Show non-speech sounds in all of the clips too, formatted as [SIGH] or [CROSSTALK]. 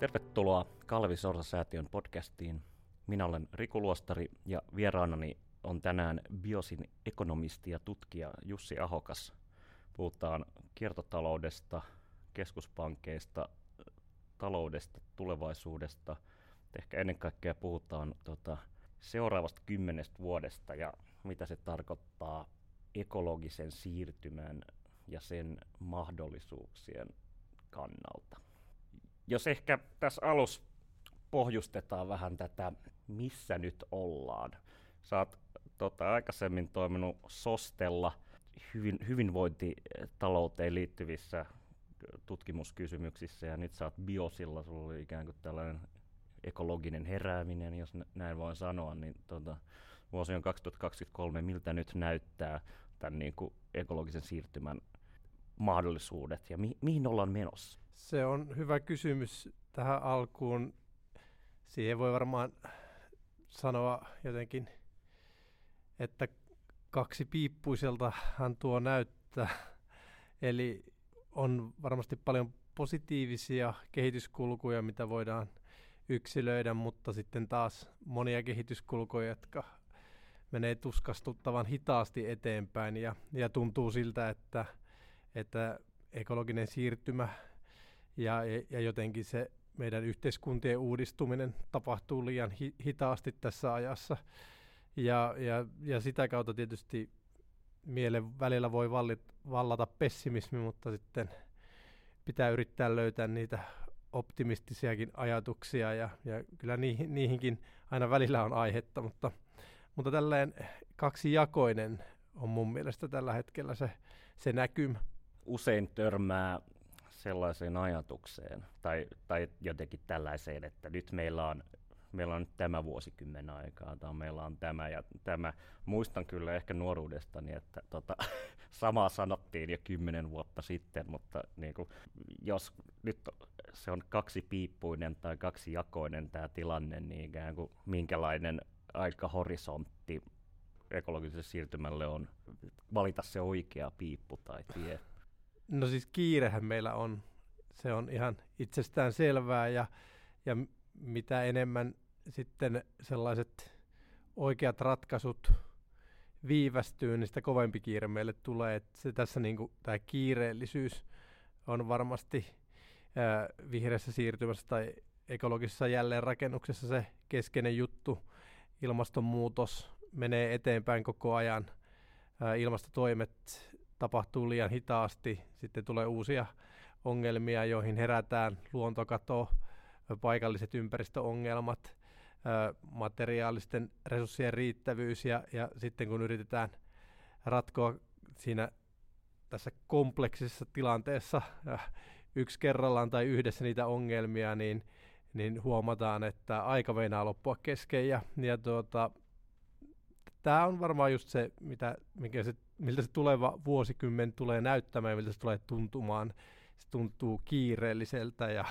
Tervetuloa Kalvi Sorsa-säätiön podcastiin. Minä olen Riku Luostari ja vieraanani on tänään Biosin ekonomisti ja tutkija Jussi Ahokas. Puhutaan kiertotaloudesta, keskuspankkeista, taloudesta, tulevaisuudesta. Ehkä ennen kaikkea puhutaan tota, seuraavasta kymmenestä vuodesta ja mitä se tarkoittaa ekologisen siirtymän ja sen mahdollisuuksien kannalta. Jos ehkä tässä alussa pohjustetaan vähän tätä, missä nyt ollaan. Sä oot tota, aikaisemmin toiminut Sostella hyvin, hyvinvointitalouteen liittyvissä tutkimuskysymyksissä ja nyt sä oot Biosilla, sulla oli ikään kuin tällainen ekologinen herääminen, jos näin voin sanoa, niin tota, vuosi on 2023, miltä nyt näyttää tämän niin kuin ekologisen siirtymän mahdollisuudet ja mi- mihin ollaan menossa? Se on hyvä kysymys tähän alkuun. Siihen voi varmaan sanoa jotenkin, että kaksi piippuiselta hän tuo näyttää. Eli on varmasti paljon positiivisia kehityskulkuja, mitä voidaan yksilöidä, mutta sitten taas monia kehityskulkuja, jotka menee tuskastuttavan hitaasti eteenpäin ja, ja tuntuu siltä, että, että ekologinen siirtymä ja, ja jotenkin se meidän yhteiskuntien uudistuminen tapahtuu liian hi, hitaasti tässä ajassa. Ja, ja, ja sitä kautta tietysti mielen välillä voi vallit, vallata pessimismi, mutta sitten pitää yrittää löytää niitä optimistisiakin ajatuksia ja, ja kyllä niihin, niihinkin aina välillä on aihetta, mutta, mutta tällainen kaksijakoinen on mun mielestä tällä hetkellä se, se näkymä. Usein törmää sellaiseen ajatukseen tai, tai jotenkin tällaiseen, että nyt meillä on meillä on nyt tämä vuosikymmen aikaa, tai meillä on tämä ja tämä. Muistan kyllä ehkä nuoruudestani, että tota, [LAUGHS] samaa sanottiin jo kymmenen vuotta sitten, mutta niin kuin, jos nyt se on kaksi piippuinen tai kaksi jakoinen tämä tilanne, niin ikään kuin minkälainen aikahorisontti ekologiselle siirtymälle on valita se oikea piippu tai tie? No siis kiirehän meillä on. Se on ihan itsestään selvää ja, ja mitä enemmän sitten sellaiset oikeat ratkaisut viivästyy, niin sitä kovempi kiire meille tulee. Et se tässä niinku, tämä kiireellisyys on varmasti ää, vihreässä siirtymässä tai ekologisessa jälleenrakennuksessa se keskeinen juttu. Ilmastonmuutos menee eteenpäin koko ajan. Ää, ilmastotoimet tapahtuu liian hitaasti. Sitten tulee uusia ongelmia, joihin herätään luontokato, paikalliset ympäristöongelmat, materiaalisten resurssien riittävyys ja, ja sitten kun yritetään ratkoa siinä tässä kompleksisessa tilanteessa yksi kerrallaan tai yhdessä niitä ongelmia, niin, niin huomataan, että aika meinaa loppua kesken ja, ja tuota, tämä on varmaan just se, mitä, mikä se, miltä se tuleva vuosikymmen tulee näyttämään ja miltä se tulee tuntumaan se tuntuu kiireelliseltä ja,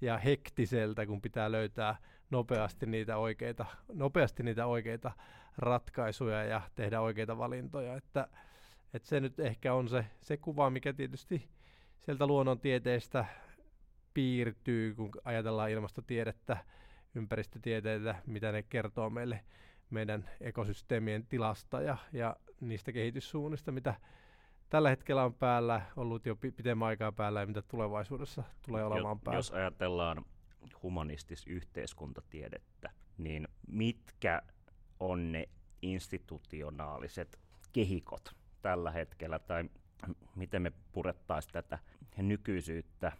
ja hektiseltä, kun pitää löytää nopeasti niitä oikeita, nopeasti niitä oikeita ratkaisuja ja tehdä oikeita valintoja. Että, että se nyt ehkä on se, se kuva, mikä tietysti sieltä luonnontieteestä piirtyy, kun ajatellaan ilmastotiedettä, ympäristötieteitä, mitä ne kertoo meille meidän ekosysteemien tilasta ja, ja niistä kehityssuunnista, mitä tällä hetkellä on päällä, ollut jo pitemmän aikaa päällä ja mitä tulevaisuudessa tulee olemaan päällä. Jos ajatellaan humanistis-yhteiskuntatiedettä, niin mitkä on ne institutionaaliset kehikot tällä hetkellä, tai miten me purettaisiin tätä nykyisyyttä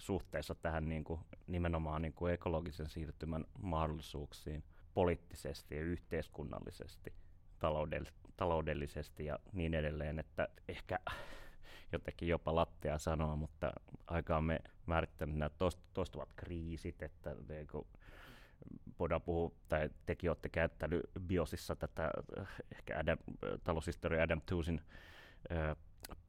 suhteessa tähän niin kuin, nimenomaan niin kuin ekologisen siirtymän mahdollisuuksiin poliittisesti ja yhteiskunnallisesti taloudellisesti ja niin edelleen, että ehkä jotenkin jopa lattea sanoa, mutta aikaan me määrittänyt nämä toistuvat kriisit, että niin kun voidaan puhua, tai tekin olette käyttänyt biosissa tätä ehkä Adam, taloushistoria Adam Toosin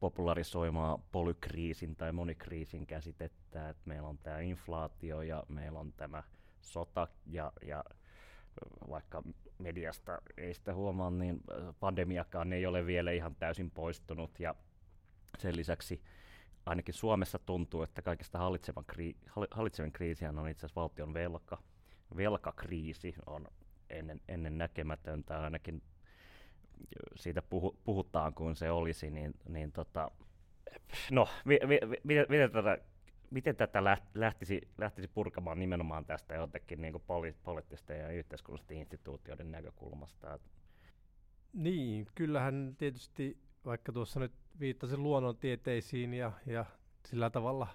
popularisoimaa polykriisin tai monikriisin käsitettä, että meillä on tämä inflaatio ja meillä on tämä sota ja, ja vaikka mediasta ei sitä huomaa, niin pandemiakaan ei ole vielä ihan täysin poistunut ja sen lisäksi ainakin Suomessa tuntuu, että kaikista hallitsevan, kri, hallitsevan kriisiä on itse asiassa valtion velka. Velkakriisi on ennen, ennen näkemätöntä, ainakin siitä puhu, puhutaan kuin se olisi, niin, niin tota, no, vi, vi, vi, miten, tätä, miten tätä lähtisi, lähtisi purkamaan nimenomaan tästä jotenkin niin poli, poliittisten ja yhteiskunnallisten instituutioiden näkökulmasta? Niin, kyllähän tietysti, vaikka tuossa nyt viittasin luonnontieteisiin ja, ja sillä tavalla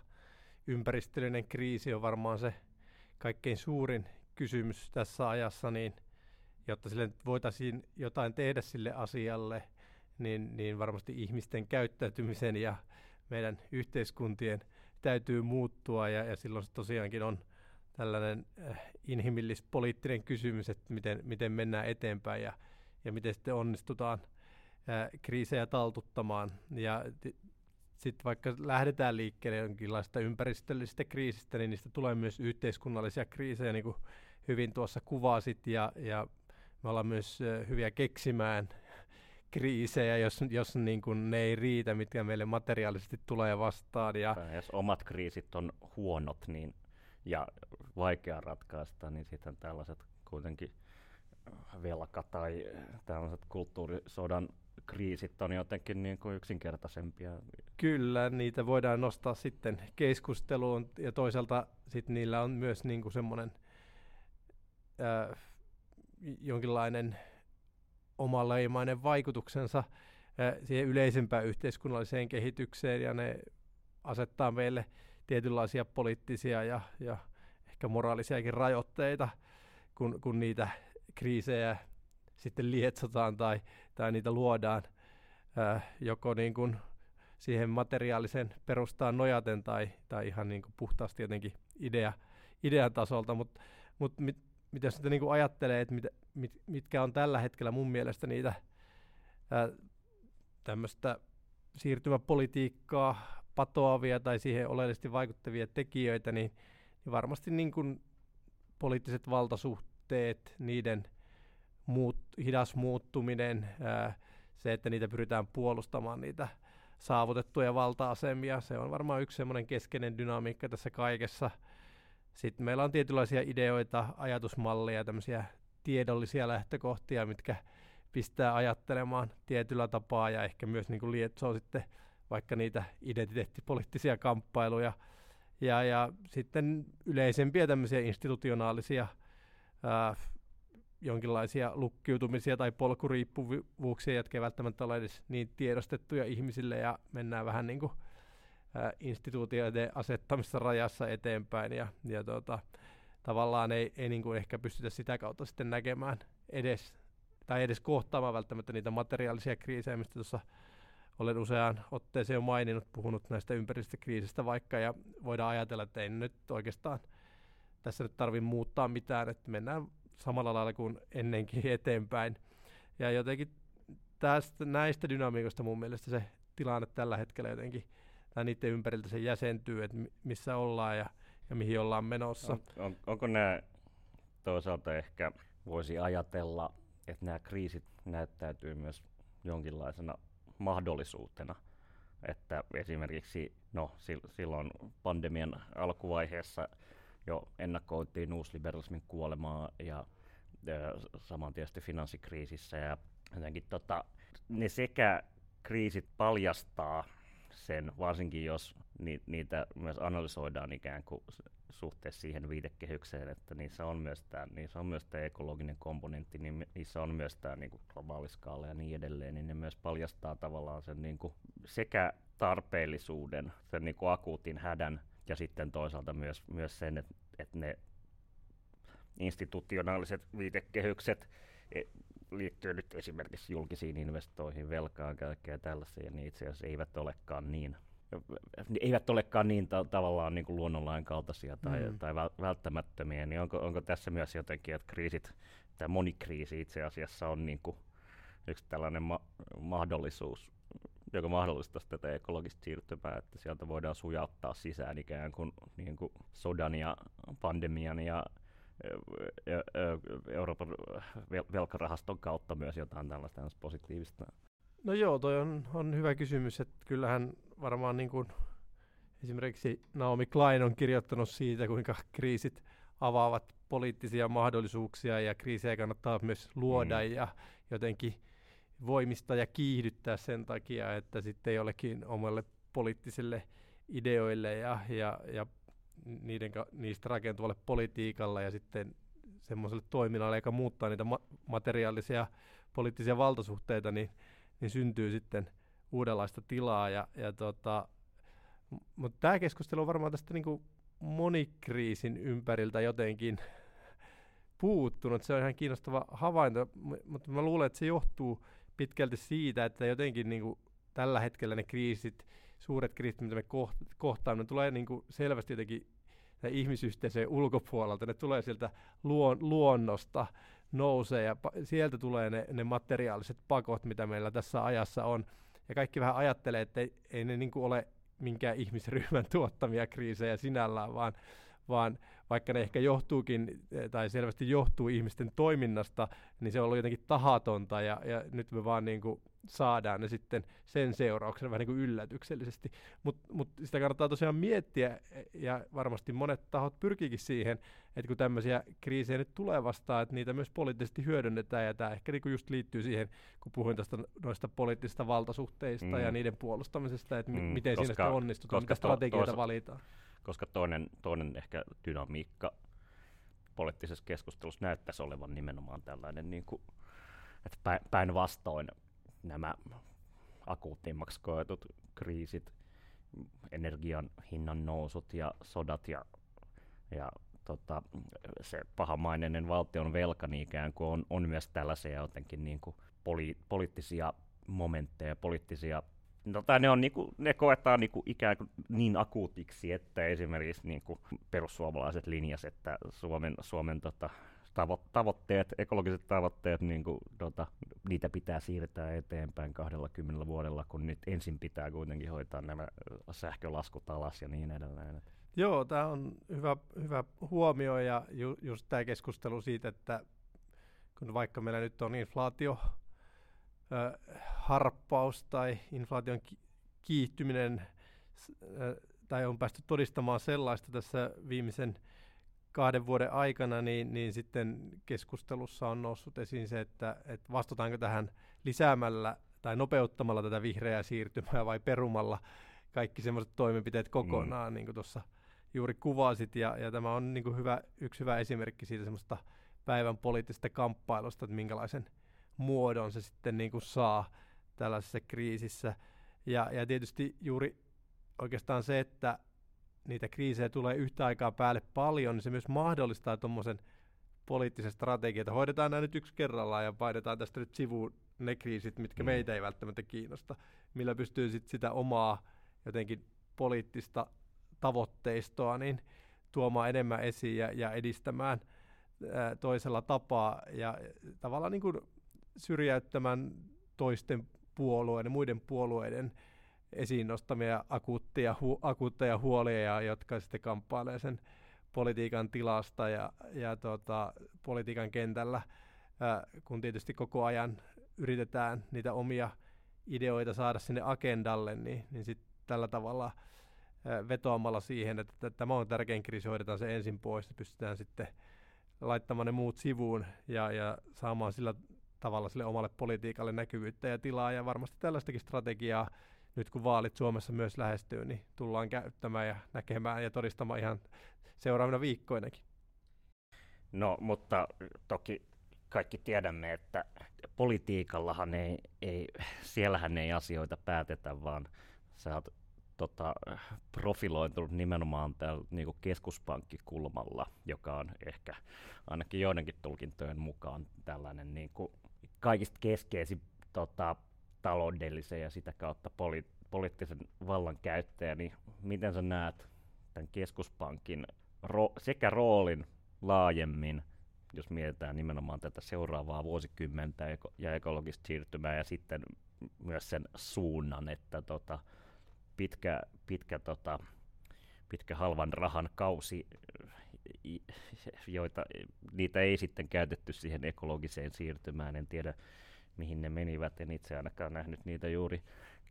ympäristöllinen kriisi on varmaan se kaikkein suurin kysymys tässä ajassa, niin – jotta sille voitaisiin jotain tehdä sille asialle, niin, niin varmasti ihmisten käyttäytymisen ja meidän yhteiskuntien täytyy muuttua ja, ja silloin se tosiaankin on tällainen äh, inhimillis-poliittinen kysymys, että miten, miten mennään eteenpäin ja, ja miten sitten onnistutaan äh, kriisejä taltuttamaan. Ja sitten vaikka lähdetään liikkeelle jonkinlaista ympäristöllisestä kriisistä, niin niistä tulee myös yhteiskunnallisia kriisejä, niin kuin hyvin tuossa kuvasit, ja, ja me ollaan myös hyviä keksimään kriisejä, jos, jos niin kuin ne ei riitä, mitkä meille materiaalisesti tulee vastaan. Ja tai jos omat kriisit on huonot niin, ja vaikea ratkaista, niin sitten tällaiset kuitenkin velka tai tällaiset kulttuurisodan kriisit on jotenkin niin kuin yksinkertaisempia. Kyllä, niitä voidaan nostaa sitten keskusteluun ja toisaalta sitten niillä on myös niin kuin semmoinen äh, jonkinlainen omaleimainen vaikutuksensa äh, siihen yleisempään yhteiskunnalliseen kehitykseen ja ne asettaa meille tietynlaisia poliittisia ja, ja ehkä moraalisiakin rajoitteita, kun, kun niitä kriisejä sitten lietsotaan tai, tai niitä luodaan äh, joko niin kuin siihen materiaalisen perustaan nojaten tai, tai ihan niin kuin puhtaasti jotenkin idea, idean tasolta, mutta mut, mit, mitä sitä niin kuin ajattelee, että mit, mit, mitkä on tällä hetkellä mun mielestä niitä tämmöistä siirtymäpolitiikkaa patoavia tai siihen oleellisesti vaikuttavia tekijöitä, niin, niin varmasti niin kuin poliittiset valtasuhteet, niiden muut, hidas muuttuminen, ää, se, että niitä pyritään puolustamaan, niitä saavutettuja valta-asemia, se on varmaan yksi semmoinen keskeinen dynamiikka tässä kaikessa – sitten meillä on tietynlaisia ideoita, ajatusmalleja, tämmöisiä tiedollisia lähtökohtia, mitkä pistää ajattelemaan tietyllä tapaa ja ehkä myös niin kuin lietsoo sitten vaikka niitä identiteettipoliittisia kamppailuja. Ja, ja sitten yleisempiä tämmöisiä institutionaalisia ää, jonkinlaisia lukkiutumisia tai polkuriippuvuuksia, jotka ei välttämättä ole edes niin tiedostettuja ihmisille ja mennään vähän niin kuin instituutioiden asettamissa rajassa eteenpäin ja, ja tota, tavallaan ei, ei niin kuin ehkä pystytä sitä kautta sitten näkemään edes tai edes kohtaamaan välttämättä niitä materiaalisia kriisejä, mistä tuossa olen useaan otteeseen jo maininnut, puhunut näistä ympäristökriisistä vaikka, ja voidaan ajatella, että ei nyt oikeastaan tässä nyt tarvitse muuttaa mitään, että mennään samalla lailla kuin ennenkin [LAUGHS] eteenpäin. Ja jotenkin tästä, näistä dynamiikoista mun mielestä se tilanne tällä hetkellä jotenkin tai niiden ympäriltä se jäsentyy, että missä ollaan ja, ja mihin ollaan menossa. On, on, onko nämä toisaalta ehkä voisi ajatella, että nämä kriisit näyttäytyy myös jonkinlaisena mahdollisuutena, että esimerkiksi no, silloin pandemian alkuvaiheessa jo ennakoitiin uusliberalismin kuolemaa ja, saman tietysti finanssikriisissä ja jotenkin tota, ne sekä kriisit paljastaa sen, varsinkin jos ni, niitä myös analysoidaan ikään kuin suhteessa siihen viitekehykseen, että niissä on myös tämä, niissä on myös tämä ekologinen komponentti, niin niissä on myös tämä niin kuin globaaliskaala ja niin edelleen, niin ne myös paljastaa tavallaan sen niin kuin sekä tarpeellisuuden, sen niin kuin akuutin hädän ja sitten toisaalta myös, myös sen, että, että ne institutionaaliset viitekehykset e, liittyy nyt esimerkiksi julkisiin investoihin, velkaan kaikkea tällaisia, niin itse asiassa eivät olekaan niin eivät olekaan niin ta- tavallaan niin kuin luonnonlain kaltaisia tai, mm. tai välttämättömiä, niin onko, onko tässä myös jotenkin, että kriisit, tämä monikriisi itse asiassa on niin kuin yksi tällainen ma- mahdollisuus, joka mahdollistaa tätä ekologista siirtymää, että sieltä voidaan sujauttaa sisään ikään kuin, niin kuin sodan ja pandemian ja Euroopan velkarahaston kautta myös jotain tällaista positiivista? No joo, toi on, on hyvä kysymys, että kyllähän varmaan niin kuin esimerkiksi Naomi Klein on kirjoittanut siitä, kuinka kriisit avaavat poliittisia mahdollisuuksia ja kriisejä kannattaa myös luoda mm. ja jotenkin voimista ja kiihdyttää sen takia, että sitten jollekin omalle poliittiselle ideoille ja, ja, ja niiden, niistä rakentuvalle politiikalle ja sitten semmoiselle toiminnalle, joka muuttaa niitä ma- materiaalisia poliittisia valtasuhteita, niin, niin syntyy sitten uudenlaista tilaa. Ja, ja tota, mutta tämä keskustelu on varmaan tästä niinku monikriisin ympäriltä jotenkin puuttunut. Se on ihan kiinnostava havainto, mutta mä luulen, että se johtuu pitkälti siitä, että jotenkin niinku tällä hetkellä ne kriisit, suuret kriisit, mitä me kohtaamme, tulee niinku selvästi jotenkin ihmisyhteisöjen ulkopuolelta, ne tulee sieltä luon, luonnosta, nousee ja pa- sieltä tulee ne, ne materiaaliset pakot, mitä meillä tässä ajassa on. Ja kaikki vähän ajattelee, että ei, ei ne niinku ole minkään ihmisryhmän [LAUGHS] tuottamia kriisejä sinällään, vaan, vaan vaikka ne ehkä johtuukin, tai selvästi johtuu ihmisten toiminnasta, niin se on ollut jotenkin tahatonta, ja, ja nyt me vaan niin kuin saadaan ne sitten sen seurauksena vähän niin kuin yllätyksellisesti. Mutta mut sitä kannattaa tosiaan miettiä, ja varmasti monet tahot pyrkiikin siihen, että kun tämmöisiä kriisejä nyt tulee vastaan, että niitä myös poliittisesti hyödynnetään, ja tämä ehkä niin kuin just liittyy siihen, kun puhuin tästä noista poliittisista valtasuhteista mm. ja niiden puolustamisesta, että mm, miten koska, siinä sitten onnistutaan, mitä strategioita to, valitaan. Koska toinen, toinen ehkä dynamiikka poliittisessa keskustelussa näyttäisi olevan nimenomaan tällainen, niin kuin, että päinvastoin nämä akuuttimmaksi koetut kriisit, energian hinnan nousut ja sodat ja, ja tota, se pahamaineinen valtion velka niin ikään kuin on, on myös tällaisia jotenkin niin kuin poli, poliittisia momentteja, poliittisia No, tai ne, on niinku, ne koetaan niinku ikään kuin niin akuutiksi, että esimerkiksi niinku perussuomalaiset linjas, että Suomen, Suomen tota, tavo- tavoitteet, ekologiset tavoitteet, niin kuin, tota, niitä pitää siirtää eteenpäin 20 vuodella, kun nyt ensin pitää kuitenkin hoitaa nämä sähkölaskut alas ja niin edelleen. Joo, tämä on hyvä, hyvä huomio ja ju, just tämä keskustelu siitä, että kun vaikka meillä nyt on inflaatio äh, harppaus tai inflaation ki- kiihtyminen äh, tai on päästy todistamaan sellaista tässä viimeisen kahden vuoden aikana, niin, niin sitten keskustelussa on noussut esiin se, että, että vastutaanko tähän lisäämällä tai nopeuttamalla tätä vihreää siirtymää vai perumalla kaikki semmoiset toimenpiteet kokonaan, mm. niin kuin tuossa juuri kuvasit. Ja, ja tämä on niin kuin hyvä, yksi hyvä esimerkki siitä semmoista päivän poliittisesta kamppailusta, että minkälaisen muodon se sitten niin kuin saa tällaisessa kriisissä. Ja, ja tietysti juuri oikeastaan se, että niitä kriisejä tulee yhtä aikaa päälle paljon, niin se myös mahdollistaa tuommoisen poliittisen strategian, että hoidetaan nämä nyt yksi kerrallaan ja painetaan tästä nyt sivuun ne kriisit, mitkä mm. meitä ei välttämättä kiinnosta, millä pystyy sit sitä omaa jotenkin poliittista tavoitteistoa niin tuomaan enemmän esiin ja, ja edistämään ää, toisella tapaa ja tavallaan niin kuin syrjäyttämään toisten puolueiden, muiden puolueiden esiin nostamia akuutteja, hu, akuutteja huolia, jotka sitten kamppailee sen politiikan tilasta ja, ja tota, politiikan kentällä, ää, kun tietysti koko ajan yritetään niitä omia ideoita saada sinne agendalle, niin, niin sit tällä tavalla ää, vetoamalla siihen, että tämä on tärkein kriisi, hoidetaan se ensin pois, niin pystytään sitten laittamaan ne muut sivuun ja, ja saamaan sillä tavalla sille omalle politiikalle näkyvyyttä ja tilaa, ja varmasti tällaistakin strategiaa nyt kun vaalit Suomessa myös lähestyy, niin tullaan käyttämään ja näkemään ja todistamaan ihan seuraavina viikkoinakin. No, mutta toki kaikki tiedämme, että politiikallahan ei, ei siellähän ei asioita päätetä, vaan sä oot tota, profiloitunut nimenomaan tällä niin keskuspankkikulmalla, joka on ehkä ainakin joidenkin tulkintojen mukaan tällainen niin kuin kaikista keskeisin tota, taloudellisen ja sitä kautta poli- poliittisen vallan käyttäjä, niin miten sä näet tämän keskuspankin ro- sekä roolin laajemmin, jos mietitään nimenomaan tätä seuraavaa vuosikymmentä ja ekologista siirtymää ja sitten myös sen suunnan, että tota, pitkä, pitkä, tota, pitkä halvan rahan kausi, joita niitä ei sitten käytetty siihen ekologiseen siirtymään, en tiedä mihin ne menivät, en itse ainakaan nähnyt niitä juuri.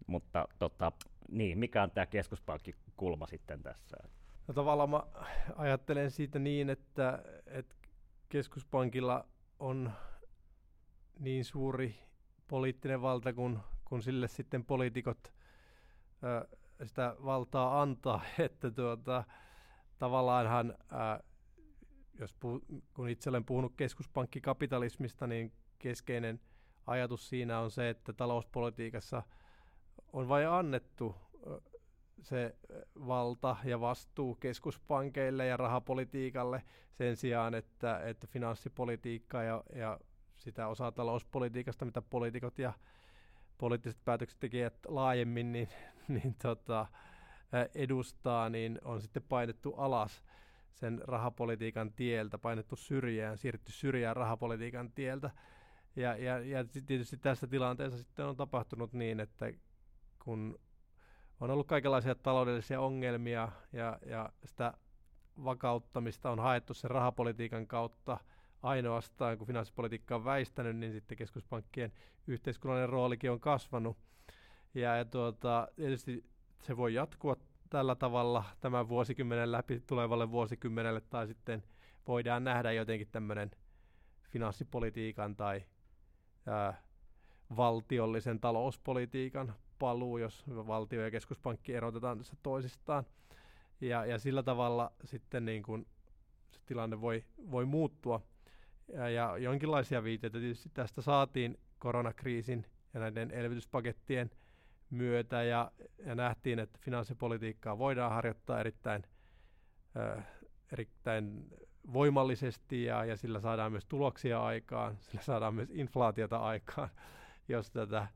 Mutta tota, niin, mikä on tämä keskuspankki kulma sitten tässä? No tavallaan mä ajattelen siitä niin, että, että keskuspankilla on niin suuri poliittinen valta, kun, kun sille sitten poliitikot sitä valtaa antaa, [LAUGHS] että tuota, tavallaanhan, ö, jos puh, kun itse olen puhunut keskuspankkikapitalismista, niin keskeinen ajatus siinä on se, että talouspolitiikassa on vain annettu se valta ja vastuu keskuspankeille ja rahapolitiikalle sen sijaan, että, että finanssipolitiikka ja, ja sitä osaa talouspolitiikasta, mitä poliitikot ja poliittiset päätöksentekijät laajemmin niin, [LAUGHS] niin tota, edustaa, niin on sitten painettu alas sen rahapolitiikan tieltä, painettu syrjään, siirretty syrjään rahapolitiikan tieltä. Ja, ja, ja tietysti tässä tilanteessa sitten on tapahtunut niin, että kun on ollut kaikenlaisia taloudellisia ongelmia ja, ja sitä vakauttamista on haettu sen rahapolitiikan kautta ainoastaan, kun finanssipolitiikka on väistänyt, niin sitten keskuspankkien yhteiskunnallinen roolikin on kasvanut. Ja, ja tuota, tietysti se voi jatkua tällä tavalla tämän vuosikymmenen läpi tulevalle vuosikymmenelle, tai sitten voidaan nähdä jotenkin tämmöinen finanssipolitiikan tai ää, valtiollisen talouspolitiikan paluu, jos valtio ja keskuspankki erotetaan tässä toisistaan. Ja, ja sillä tavalla sitten niin kuin se tilanne voi, voi muuttua. Ja, ja jonkinlaisia viitteitä tietysti tästä saatiin koronakriisin ja näiden elvytyspakettien myötä ja, ja nähtiin, että finanssipolitiikkaa voidaan harjoittaa erittäin, äh, erittäin voimallisesti ja, ja sillä saadaan myös tuloksia aikaan, [LAUGHS] sillä saadaan myös inflaatiota aikaan, [LAUGHS] jos tätä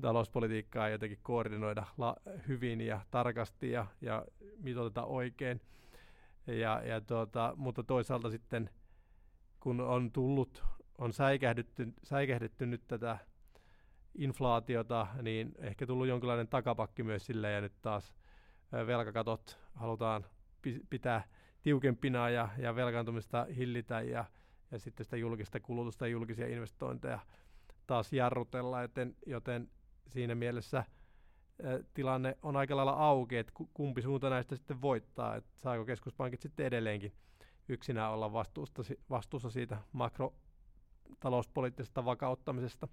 talouspolitiikkaa jotenkin koordinoida la- hyvin ja tarkasti ja, ja mitoteta oikein. Ja, ja tuota, mutta toisaalta sitten, kun on tullut, on säikähdytty, säikähdytty nyt tätä inflaatiota, niin ehkä tullut jonkinlainen takapakki myös sille ja nyt taas velkakatot halutaan pitää tiukempina ja, ja velkaantumista hillitä ja, ja sitten sitä julkista kulutusta ja julkisia investointeja taas jarrutella, joten, joten siinä mielessä tilanne on aika lailla auki, että kumpi suunta näistä sitten voittaa, että saako keskuspankit sitten edelleenkin yksinään olla vastuussa siitä makrotalouspoliittisesta vakauttamisesta.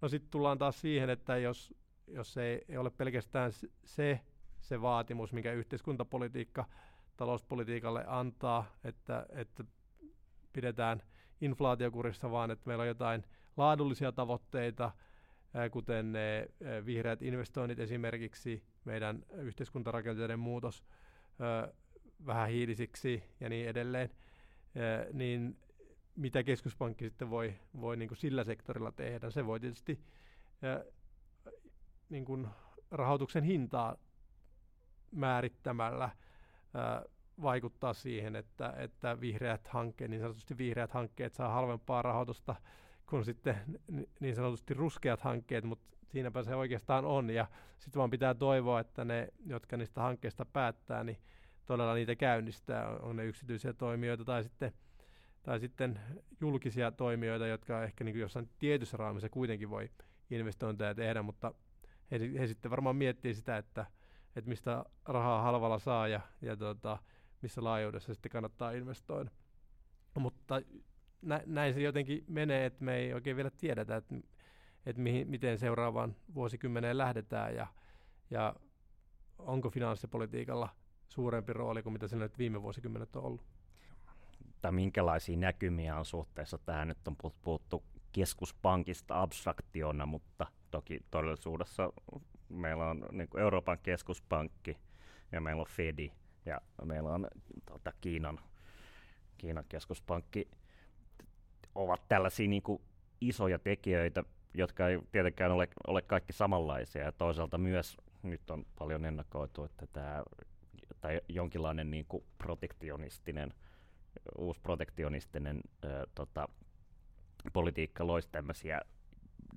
No sitten tullaan taas siihen, että jos, jos ei, ei ole pelkästään se, se vaatimus, mikä yhteiskuntapolitiikka talouspolitiikalle antaa, että, että pidetään inflaatiokurissa, vaan että meillä on jotain laadullisia tavoitteita, kuten ne vihreät investoinnit esimerkiksi, meidän yhteiskuntarakenteiden muutos vähän hiilisiksi ja niin edelleen, niin mitä keskuspankki sitten voi, voi niin kuin sillä sektorilla tehdä. Se voi tietysti niin kuin rahoituksen hintaa määrittämällä vaikuttaa siihen, että, että vihreät hankkeet, niin sanotusti vihreät hankkeet saa halvempaa rahoitusta kuin sitten niin sanotusti ruskeat hankkeet, mutta siinäpä se oikeastaan on. Ja sitten vaan pitää toivoa, että ne, jotka niistä hankkeista päättää, niin todella niitä käynnistää. On ne yksityisiä toimijoita tai sitten, tai sitten julkisia toimijoita, jotka ehkä niin jossain tietyssä raamissa kuitenkin voi investointeja tehdä, mutta he, he sitten varmaan miettii sitä, että, että mistä rahaa halvalla saa ja, ja tota, missä laajuudessa sitten kannattaa investoida. Mutta nä, näin se jotenkin menee, että me ei oikein vielä tiedetä, että, että mihin, miten seuraavaan vuosikymmeneen lähdetään ja, ja onko finanssipolitiikalla suurempi rooli kuin mitä sillä nyt viime vuosikymmenet on ollut. Tai minkälaisia näkymiä on suhteessa tähän? Nyt on puhuttu keskuspankista abstraktiona, mutta toki todellisuudessa meillä on niin Euroopan keskuspankki ja meillä on Fedi ja meillä on tuota, Kiinan, Kiinan keskuspankki ovat tällaisia niin kuin isoja tekijöitä, jotka ei tietenkään ole, ole kaikki samanlaisia. Ja toisaalta myös nyt on paljon ennakoitu, että tämä tai jonkinlainen niin kuin protektionistinen, uusi protektionistinen ö, tota, politiikka loisi tämmöisiä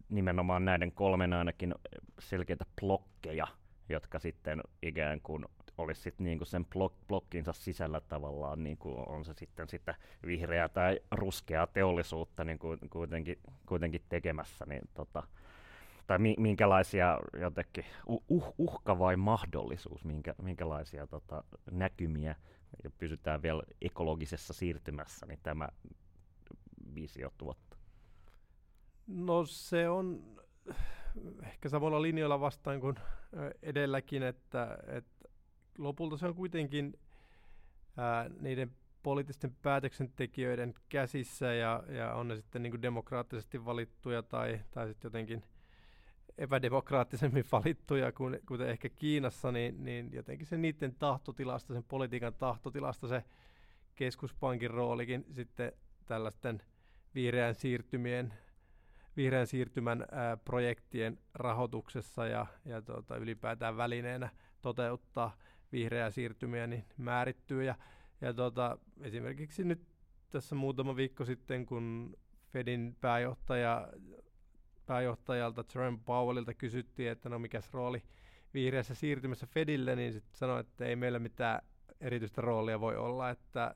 nimenomaan näiden kolmen ainakin selkeitä blokkeja, jotka sitten ikään kuin olisi sit niinku sen blok, blokkinsa sisällä tavallaan, niinku on se sitten sitä vihreää tai ruskeaa teollisuutta niin ku, kuitenkin, kuitenkin tekemässä, niin tota, tai mi, minkälaisia jotenkin, uh, uhka vai mahdollisuus, minkä, minkälaisia tota, näkymiä, ja pysytään vielä ekologisessa siirtymässä, niin tämä visio tuottaa? No se on ehkä samalla linjoilla vastaan kuin edelläkin, että, että lopulta se on kuitenkin ää, niiden poliittisten päätöksentekijöiden käsissä ja, ja on ne sitten niin kuin demokraattisesti valittuja tai, tai sitten jotenkin epädemokraattisemmin [LAUGHS] valittuja kuin, kuten ehkä Kiinassa, niin, niin jotenkin se niiden tahtotilasta, sen politiikan tahtotilasta se keskuspankin roolikin sitten tällaisten vihreän siirtymien vihreän siirtymän ää, projektien rahoituksessa ja, ja tuota, ylipäätään välineenä toteuttaa vihreää siirtymiä niin määrittyy. Ja, ja tuota, esimerkiksi nyt tässä muutama viikko sitten, kun Fedin pääjohtaja, pääjohtajalta Jerome Powellilta kysyttiin, että no mikäs rooli vihreässä siirtymässä Fedille, niin sitten sanoi, että ei meillä mitään erityistä roolia voi olla, että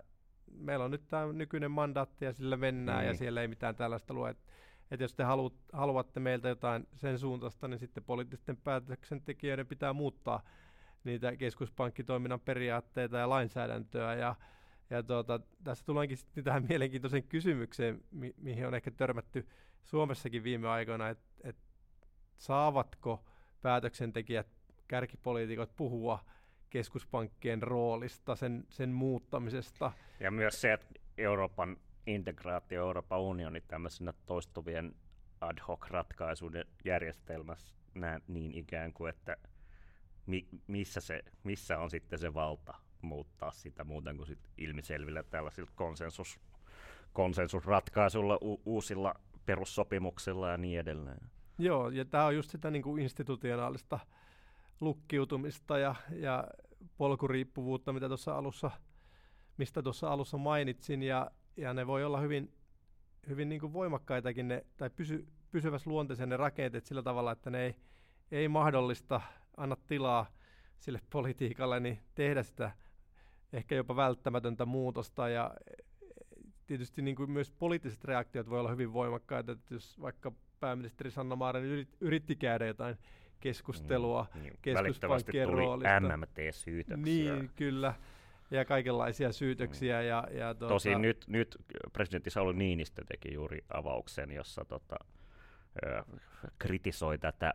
meillä on nyt tämä nykyinen mandaatti ja sillä mennään mm. ja siellä ei mitään tällaista lue. Että et jos te haluat, haluatte meiltä jotain sen suuntaista, niin sitten poliittisten päätöksentekijöiden pitää muuttaa niitä keskuspankkitoiminnan periaatteita ja lainsäädäntöä. Ja, ja tuota, tässä tullaankin sitten tähän mielenkiintoiseen kysymykseen, mi- mihin on ehkä törmätty Suomessakin viime aikoina, että et saavatko päätöksentekijät, kärkipoliitikot puhua keskuspankkien roolista, sen, sen muuttamisesta. Ja myös se, että Euroopan integraatio Euroopan unioni tämmöisenä toistuvien ad hoc ratkaisuiden järjestelmässä niin ikään kuin, että mi, missä, se, missä on sitten se valta muuttaa sitä muuten kuin sit ilmiselvillä tällaisilla konsensus, konsensusratkaisuilla, u, uusilla perussopimuksilla ja niin edelleen. Joo, ja tämä on just sitä niin kuin institutionaalista lukkiutumista ja, ja polkuriippuvuutta, mitä tuossa alussa, mistä tuossa alussa mainitsin, ja, ja ne voi olla hyvin, hyvin niin kuin voimakkaitakin ne, tai pysy, pysyvässä luonteisen ne rakenteet sillä tavalla, että ne ei, ei mahdollista, anna tilaa sille politiikalle, niin tehdä sitä ehkä jopa välttämätöntä muutosta ja tietysti niin kuin myös poliittiset reaktiot voi olla hyvin voimakkaita, että jos vaikka pääministeri Sanna Marin yritti käydä jotain keskustelua mm, niin, keskuspankkien roolista. MMT-syytöksiä. Niin, kyllä ja kaikenlaisia syytöksiä. Mm. Ja, ja tuota... Tosin nyt, nyt presidentti Sauli Niinistö teki juuri avauksen, jossa tota, ö, kritisoi tätä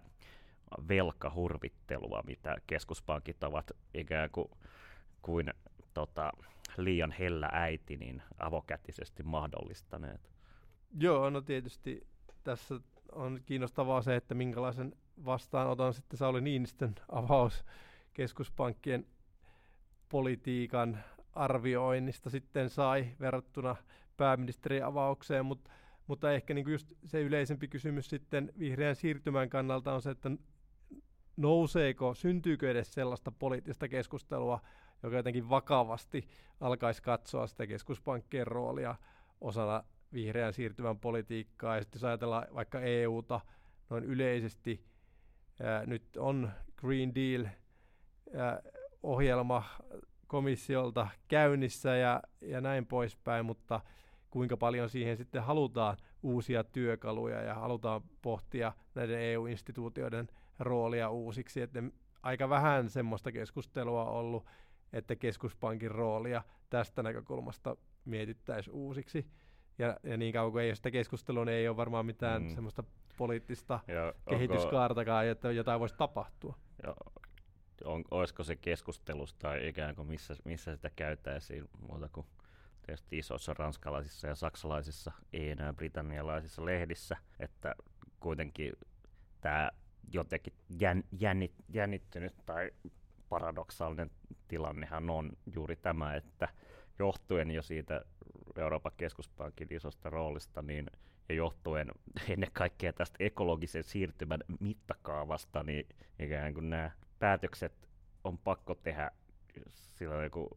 velkahurvittelua, mitä keskuspankit ovat ikään kuin, kuin tota, liian hellä äiti niin avokätisesti mahdollistaneet. Joo, no tietysti tässä on kiinnostavaa se, että minkälaisen vastaanoton sitten Sauli Niinistön avaus keskuspankkien politiikan arvioinnista sitten sai verrattuna pääministerin avaukseen, mutta, mutta ehkä niin kuin just se yleisempi kysymys sitten vihreän siirtymän kannalta on se, että nouseeko, syntyykö edes sellaista poliittista keskustelua, joka jotenkin vakavasti alkaisi katsoa sitä keskuspankkien roolia osana vihreän siirtymän politiikkaa. Ja sitten jos ajatellaan vaikka EUta noin yleisesti, ää, nyt on Green Deal ää, ohjelma komissiolta käynnissä ja, ja näin poispäin, mutta kuinka paljon siihen sitten halutaan uusia työkaluja ja halutaan pohtia näiden EU-instituutioiden roolia uusiksi. Että aika vähän semmoista keskustelua on ollut, että keskuspankin roolia tästä näkökulmasta mietittäisiin uusiksi. Ja, ja niin kauan kuin ei ole sitä keskustelua, niin ei ole varmaan mitään mm. semmoista poliittista ja kehityskaartakaan, että jotain voisi tapahtua. Ja on, olisiko se keskustelusta tai ikään kuin missä, missä sitä käytäisiin muuta kuin tietysti isoissa ranskalaisissa ja saksalaisissa, ei enää britannialaisissa lehdissä, että kuitenkin tämä jotenkin jän, jännit, jännittynyt tai paradoksaalinen tilannehan on juuri tämä, että johtuen jo siitä Euroopan keskuspankin isosta roolista, niin ja johtuen [LAUGHS] ennen kaikkea tästä ekologisen siirtymän mittakaavasta, niin ikään kuin nämä päätökset on pakko tehdä sillä joku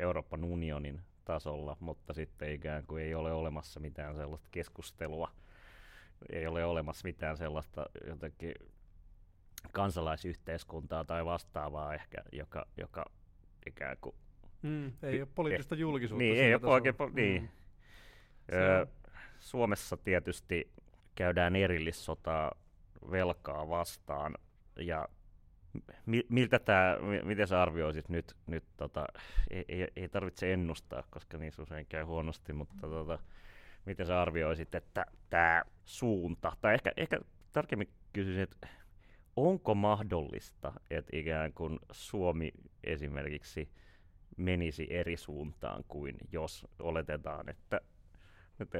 Euroopan unionin tasolla, mutta sitten ikään kuin ei ole olemassa mitään sellaista keskustelua, ei ole olemassa mitään sellaista jotenkin kansalaisyhteiskuntaa tai vastaavaa ehkä, joka, joka ikään kuin... Mm, ei ole poliittista julkisuutta. Niin, ei ole oikein, po- niin. mm. Öö, Suomessa tietysti käydään erillissotaa velkaa vastaan. Ja miltä tämä, miten sä arvioisit nyt, nyt tota, ei, ei, ei, tarvitse ennustaa, koska niin usein käy huonosti, mutta tota, miten sä arvioisit, että tämä suunta, tai ehkä, ehkä tarkemmin kysyisin, että onko mahdollista, että ikään kuin Suomi esimerkiksi menisi eri suuntaan kuin jos oletetaan, että nyt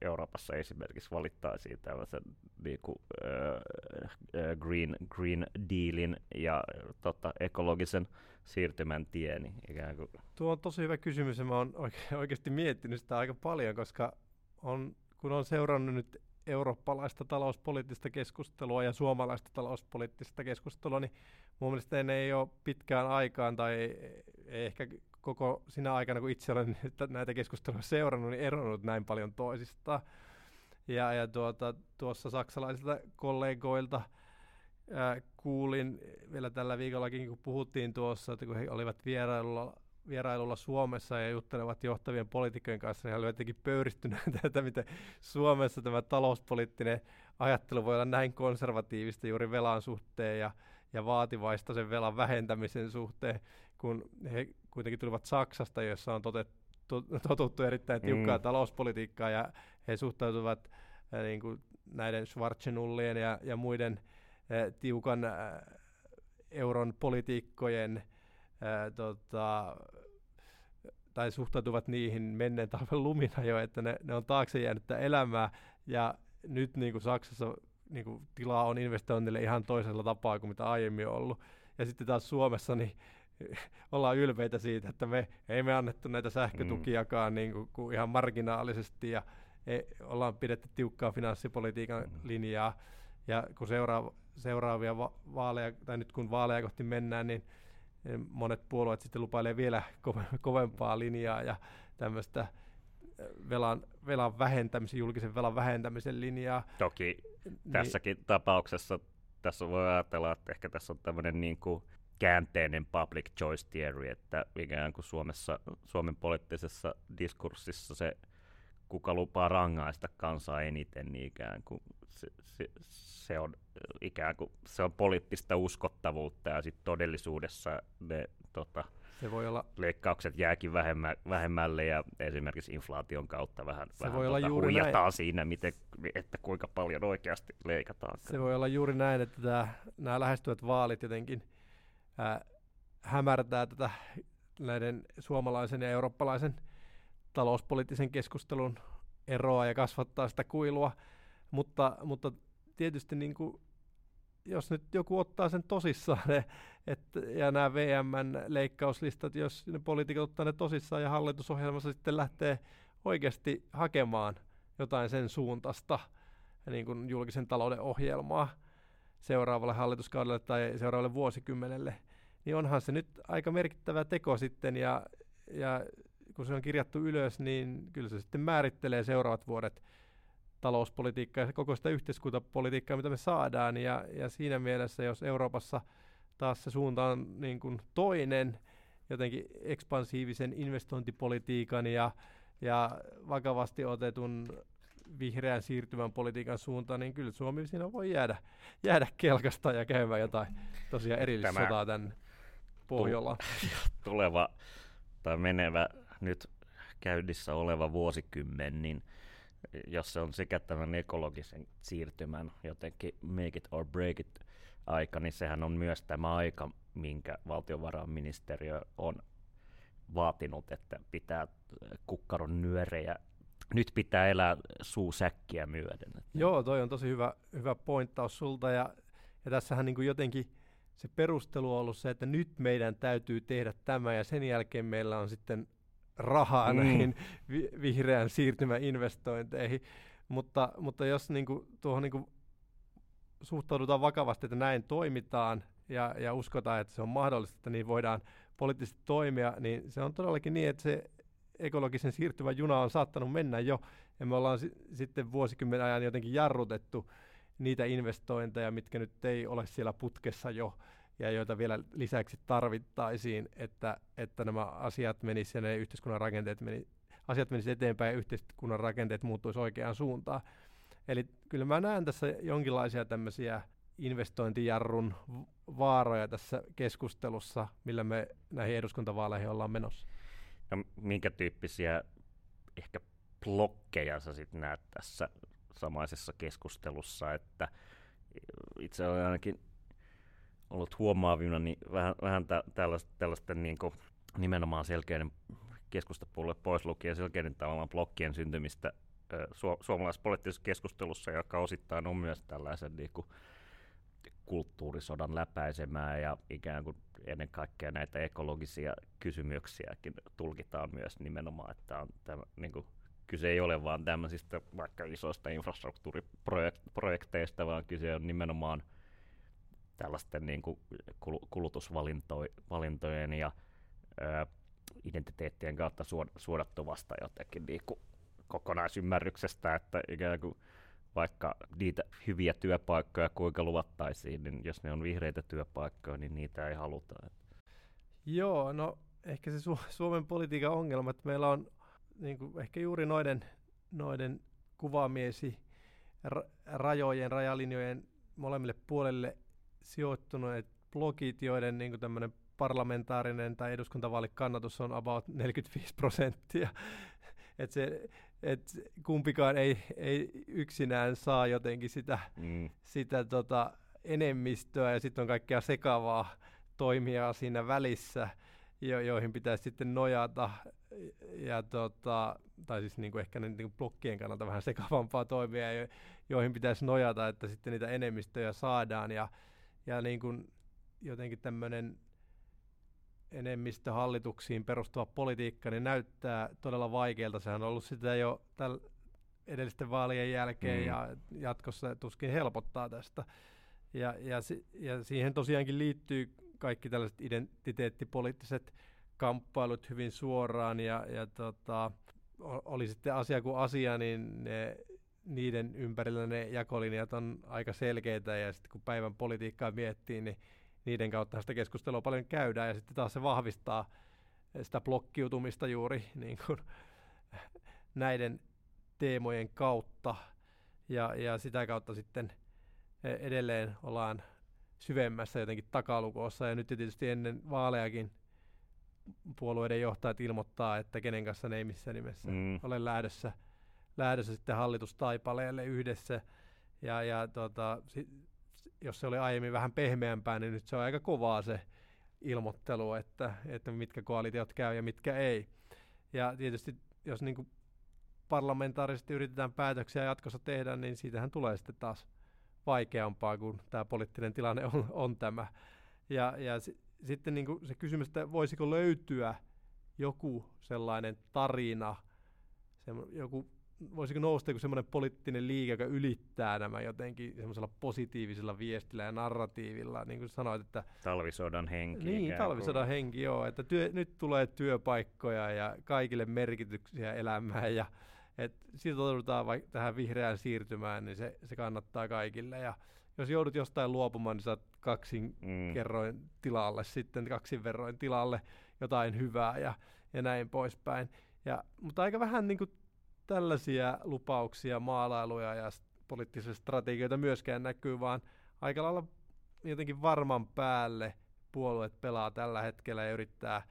Euroopassa esimerkiksi valittaisiin tällaisen niin kuin, äh, green, green dealin ja tota, ekologisen siirtymän tien. Niin ikään kuin. Tuo on tosi hyvä kysymys ja mä oon oike- [LAUGHS] oikeasti miettinyt sitä aika paljon, koska on, kun on seurannut nyt eurooppalaista talouspoliittista keskustelua ja suomalaista talouspoliittista keskustelua, niin mun mielestä ne ei ole pitkään aikaan tai ei, ei ehkä koko sinä aikana, kun itse olen [LAUGHS] näitä keskusteluja seurannut, niin eronnut näin paljon toisistaan. Ja, ja tuota, tuossa saksalaisilta kollegoilta ää, kuulin vielä tällä viikollakin, kun puhuttiin tuossa, että kun he olivat vierailulla, vierailulla Suomessa ja juttelevat johtavien poliitikkojen kanssa, niin he olivat jotenkin pöyristyneitä, [LAUGHS] että miten Suomessa tämä talouspoliittinen ajattelu voi olla näin konservatiivista juuri velan suhteen ja, ja vaativaista sen velan vähentämisen suhteen, kun he kuitenkin tulivat Saksasta, jossa on totettu, [LAUGHS] totuttu erittäin tiukkaa mm. talouspolitiikkaa ja he suhtautuvat äh, niin kuin näiden Schwarzenullien ja, ja muiden äh, tiukan äh, euron politiikkojen äh, tota, tai suhtautuvat niihin menneen talven lumina jo, että ne, ne on taakse jäänyttä elämää ja nyt niin kuin Saksassa niin kuin tilaa on investoinnille ihan toisella tapaa kuin mitä aiemmin on ollut. Ja sitten taas Suomessa niin [LAUGHS] ollaan ylpeitä siitä, että me ei me annettu näitä sähkötukiakaan mm. niin kuin, kuin ihan marginaalisesti ja ei, ollaan pidetty tiukkaa finanssipolitiikan mm. linjaa. Ja kun seuraava, seuraavia va- vaaleja, tai nyt kun vaaleja kohti mennään, niin monet puolueet sitten lupailee vielä kove- kovempaa linjaa ja tämmöistä äh, velan, velan vähentämisen, julkisen velan vähentämisen linjaa. Toki niin, tässäkin tapauksessa tässä voi ajatella, että ehkä tässä on tämmöinen niin kuin käänteinen public choice theory, että ikään kuin Suomessa, Suomen poliittisessa diskurssissa se, kuka lupaa rangaista kansaa eniten, niin ikään kuin se, se, se on ikään kuin se on poliittista uskottavuutta ja sitten todellisuudessa ne tota, se voi olla, leikkaukset jääkin vähemmä, vähemmälle ja esimerkiksi inflaation kautta vähän, se vähän voi tota, olla juuri huijataan näin. siinä, miten, että kuinka paljon oikeasti leikataan. Se voi olla juuri näin, että nämä lähestyvät vaalit jotenkin ää, hämärtää tätä näiden suomalaisen ja eurooppalaisen talouspoliittisen keskustelun eroa ja kasvattaa sitä kuilua, mutta, mutta tietysti niin kuin, jos nyt joku ottaa sen tosissaan [LAUGHS] ne, että, ja nämä VMn leikkauslistat, jos ne poliitikot ottaa ne tosissaan ja hallitusohjelmassa sitten lähtee oikeasti hakemaan jotain sen suuntaista niin kuin julkisen talouden ohjelmaa seuraavalle hallituskaudelle tai seuraavalle vuosikymmenelle, niin onhan se nyt aika merkittävä teko sitten, ja, ja kun se on kirjattu ylös, niin kyllä se sitten määrittelee seuraavat vuodet talouspolitiikkaa ja koko sitä yhteiskuntapolitiikkaa, mitä me saadaan, ja, ja siinä mielessä, jos Euroopassa taas se suunta on niin kuin toinen, jotenkin ekspansiivisen investointipolitiikan ja, ja vakavasti otetun vihreän siirtymän politiikan suuntaan, niin kyllä Suomi siinä voi jäädä, jäädä kelkasta ja käymään jotain tosiaan erillissotaa tänne Pohjolaan. Tuleva tai menevä nyt käynnissä oleva vuosikymmen, niin jos se on sekä tämän ekologisen siirtymän jotenkin make it or break it aika, niin sehän on myös tämä aika, minkä valtiovarainministeriö on vaatinut, että pitää kukkaron nyörejä nyt pitää elää suusäkkiä myöden. Joo, toi on tosi hyvä, hyvä pointtaus sulta ja, ja tässähän niin kuin jotenkin se perustelu on ollut se, että nyt meidän täytyy tehdä tämä ja sen jälkeen meillä on sitten rahaa mm. näihin vi- vihreän siirtymäinvestointeihin. Mutta, mutta jos niin kuin, tuohon niin kuin suhtaudutaan vakavasti, että näin toimitaan ja, ja uskotaan, että se on mahdollista, että niin voidaan poliittisesti toimia, niin se on todellakin niin, että se ekologisen siirtymän juna on saattanut mennä jo, ja me ollaan si- sitten vuosikymmenen ajan jotenkin jarrutettu niitä investointeja, mitkä nyt ei ole siellä putkessa jo, ja joita vielä lisäksi tarvittaisiin, että, että nämä asiat menisivät ja ne yhteiskunnan rakenteet meni, asiat menisivät eteenpäin ja yhteiskunnan rakenteet muuttuisi oikeaan suuntaan. Eli kyllä mä näen tässä jonkinlaisia tämmöisiä investointijarrun vaaroja tässä keskustelussa, millä me näihin eduskuntavaaleihin ollaan menossa? No, minkä tyyppisiä ehkä blokkeja sä sitten näet tässä samaisessa keskustelussa, että itse olen ainakin ollut huomaavina niin vähän, vähän tä, tällaisten, tällaisten niin kuin, nimenomaan selkeiden keskustapuolue pois lukien selkeiden tavallaan blokkien syntymistä su- suomalaisessa poliittisessa keskustelussa, joka osittain on myös tällaisen niin kuin, kulttuurisodan läpäisemää ja ikään kuin ennen kaikkea näitä ekologisia kysymyksiäkin tulkitaan myös nimenomaan, että on tämä, niin kuin, kyse ei ole vain tämmöisistä vaikka isoista infrastruktuuriprojekteista, vaan kyse on nimenomaan tällaisten niin kuin kulutusvalintojen ja ää, identiteettien kautta suodattuvasta jotenkin niin kuin kokonaisymmärryksestä, että ikään kuin vaikka niitä hyviä työpaikkoja kuinka luvattaisiin, niin jos ne on vihreitä työpaikkoja, niin niitä ei haluta. Joo, no ehkä se Su- [LAUGHS] Suomen politiikan ongelma, että meillä on niin kuin ehkä juuri noiden, noiden kuvaamiesi ra- rajojen, rajalinjojen molemmille puolelle sijoittuneet blogit, joiden niin tämmöinen parlamentaarinen tai eduskuntavaalikannatus on about 45 prosenttia. [LAUGHS] Et se, et kumpikaan ei, ei yksinään saa jotenkin sitä, mm. sitä tota enemmistöä ja sitten on kaikkea sekavaa toimia siinä välissä, jo, joihin pitäisi sitten nojata. Ja tota, tai siis niin kuin ehkä ne niin kuin blokkien kannalta vähän sekavampaa toimia, jo, joihin pitäisi nojata, että sitten niitä enemmistöjä saadaan. Ja, ja niin kuin jotenkin tämmöinen enemmistöhallituksiin perustuva politiikka niin näyttää todella vaikealta. Sehän on ollut sitä jo täl edellisten vaalien jälkeen mm. ja jatkossa tuskin helpottaa tästä. Ja, ja, ja siihen tosiaankin liittyy kaikki tällaiset identiteettipoliittiset kamppailut hyvin suoraan ja, ja tota, oli sitten asia kuin asia, niin ne, niiden ympärillä ne jakolinjat on aika selkeitä ja sitten kun päivän politiikkaa miettii, niin niiden kautta sitä keskustelua paljon käydään ja sitten taas se vahvistaa sitä blokkiutumista juuri [LAUGHS] niin kuin näiden teemojen kautta. Ja, ja sitä kautta sitten edelleen ollaan syvemmässä jotenkin takalukossa. Ja nyt tietysti ennen vaaleakin puolueiden johtajat ilmoittaa, että kenen kanssa ne ei missään nimessä mm. ole lähdössä, lähdössä sitten hallitustaipaleelle yhdessä. Ja, ja tota, jos se oli aiemmin vähän pehmeämpää, niin nyt se on aika kovaa se ilmoittelu, että, että mitkä koalitiot käy ja mitkä ei. Ja tietysti jos niin kuin parlamentaarisesti yritetään päätöksiä jatkossa tehdä, niin siitähän tulee sitten taas vaikeampaa, kun tämä poliittinen tilanne on, on tämä. Ja, ja s- sitten niin kuin se kysymys, että voisiko löytyä joku sellainen tarina, se, joku voisiko nousta joku semmoinen poliittinen liike, joka ylittää nämä jotenkin semmoisella positiivisella viestillä ja narratiivilla, niin kuin sanoit, että... Talvisodan henki. Niin, talvisodan kuin. henki, joo, että työ, nyt tulee työpaikkoja ja kaikille merkityksiä elämään ja että sitoudutaan vaikka tähän vihreään siirtymään, niin se, se kannattaa kaikille ja jos joudut jostain luopumaan, niin saat kaksin mm. kerroin tilalle, sitten kaksin verroin tilalle jotain hyvää ja, ja näin poispäin. Ja, mutta aika vähän niin kuin tällaisia lupauksia, maalailuja ja poliittisia strategioita myöskään näkyy, vaan aika lailla jotenkin varman päälle puolueet pelaa tällä hetkellä ja yrittää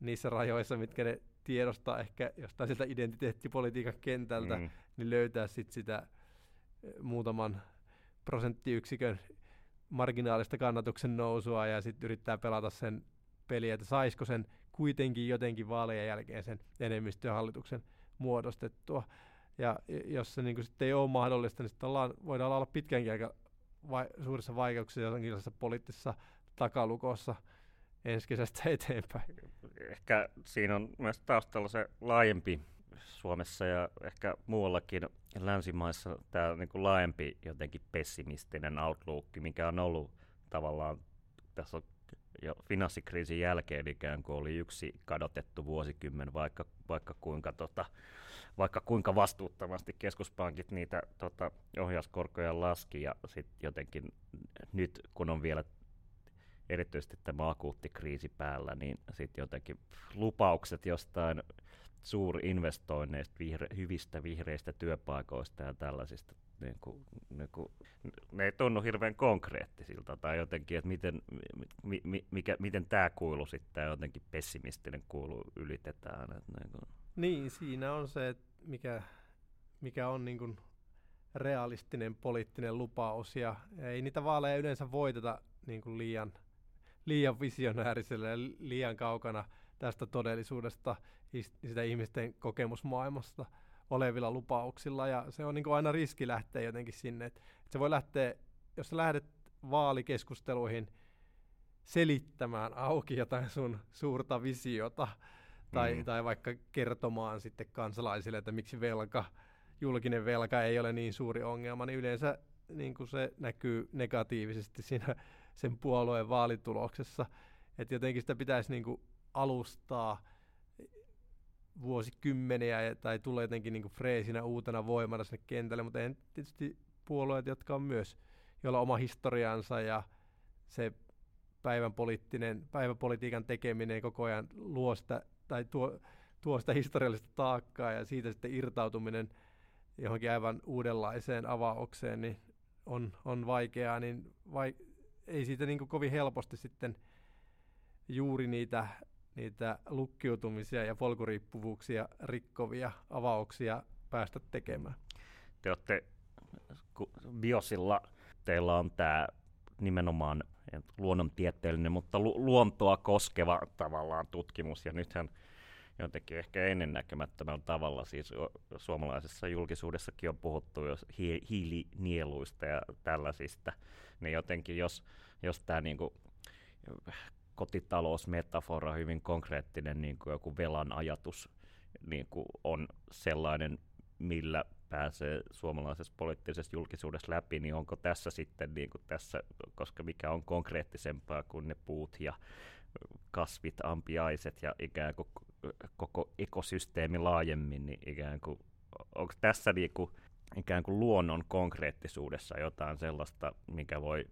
niissä rajoissa, mitkä ne tiedostaa ehkä jostain sieltä identiteettipolitiikan kentältä, mm. niin löytää sitten sitä eh, muutaman prosenttiyksikön marginaalista kannatuksen nousua ja sitten yrittää pelata sen peliä, että saisiko sen kuitenkin jotenkin vaalien jälkeen sen enemmistöhallituksen muodostettua. Ja jos se niin kuin sitten ei ole mahdollista, niin sitten ollaan, voidaan olla pitkäänkin aika vai, suurissa vaikeuksissa jonkinlaisessa poliittisessa takalukossa ensi kesästä [LAUGHS] eteenpäin. Ehkä siinä on myös taustalla se laajempi Suomessa ja ehkä muuallakin länsimaissa tämä niin kuin laajempi jotenkin pessimistinen outlook, mikä on ollut tavallaan tässä jo finanssikriisin jälkeen ikään kuin oli yksi kadotettu vuosikymmen, vaikka, vaikka, kuinka, tota, vaikka kuinka vastuuttomasti. Keskuspankit niitä tota, ohjauskorkoja laski ja sitten jotenkin nyt kun on vielä erityisesti tämä akuutti kriisi päällä, niin sitten jotenkin lupaukset jostain suurinvestoinneista, vihre, hyvistä vihreistä työpaikoista ja tällaisista niin kuin, niin kuin, ne ei tunnu hirveän konkreettisilta tai jotenkin, että miten, mi, mi, mikä, miten tämä kuilu sitten, jotenkin pessimistinen kuilu ylitetään. Että niin, kuin. niin, siinä on se, että mikä, mikä on niin kuin realistinen poliittinen lupaus ja ei niitä vaaleja yleensä voiteta niin kuin liian, liian visionäärisellä ja liian kaukana tästä todellisuudesta, sitä ihmisten kokemusmaailmasta olevilla lupauksilla ja se on niin kuin aina riski lähteä jotenkin sinne, että, että se voi lähteä, jos sä lähdet vaalikeskusteluihin selittämään auki jotain sun suurta visiota tai, mm. tai vaikka kertomaan sitten kansalaisille, että miksi velka julkinen velka ei ole niin suuri ongelma, niin yleensä niin kuin se näkyy negatiivisesti siinä sen puolueen vaalituloksessa. Että jotenkin sitä pitäisi niin kuin alustaa vuosikymmeniä tai tulee jotenkin niin kuin freesinä uutena voimana sinne kentälle, mutta en tietysti puolueet, jotka on myös, joilla oma historiansa ja se päivän, poliittinen, päivänpolitiikan tekeminen koko ajan luo sitä, tai tuo, tuo sitä historiallista taakkaa ja siitä sitten irtautuminen – johonkin aivan uudenlaiseen avaukseen, niin on, on vaikeaa, niin vai, ei siitä niin kovin helposti sitten juuri niitä, niitä lukkiutumisia ja polkuriippuvuuksia rikkovia avauksia päästä tekemään. Te olette biosilla, teillä on tämä nimenomaan luonnontieteellinen, mutta lu- luontoa koskeva tavallaan tutkimus, ja nythän jotenkin ehkä ennennäkemättömällä tavalla. Siis suomalaisessa julkisuudessakin on puhuttu jos hi- hiilinieluista ja tällaisista. Niin jotenkin jos, jos tämä niinku kotitalousmetafora, hyvin konkreettinen niin kuin joku velan ajatus niin kuin on sellainen, millä pääsee suomalaisessa poliittisessa julkisuudessa läpi, niin onko tässä sitten niin kuin tässä, koska mikä on konkreettisempaa kuin ne puut ja kasvit, ampiaiset ja ikään kuin koko ekosysteemi laajemmin, niin ikään kuin, onko tässä niin kuin, ikään kuin luonnon konkreettisuudessa jotain sellaista, mikä voi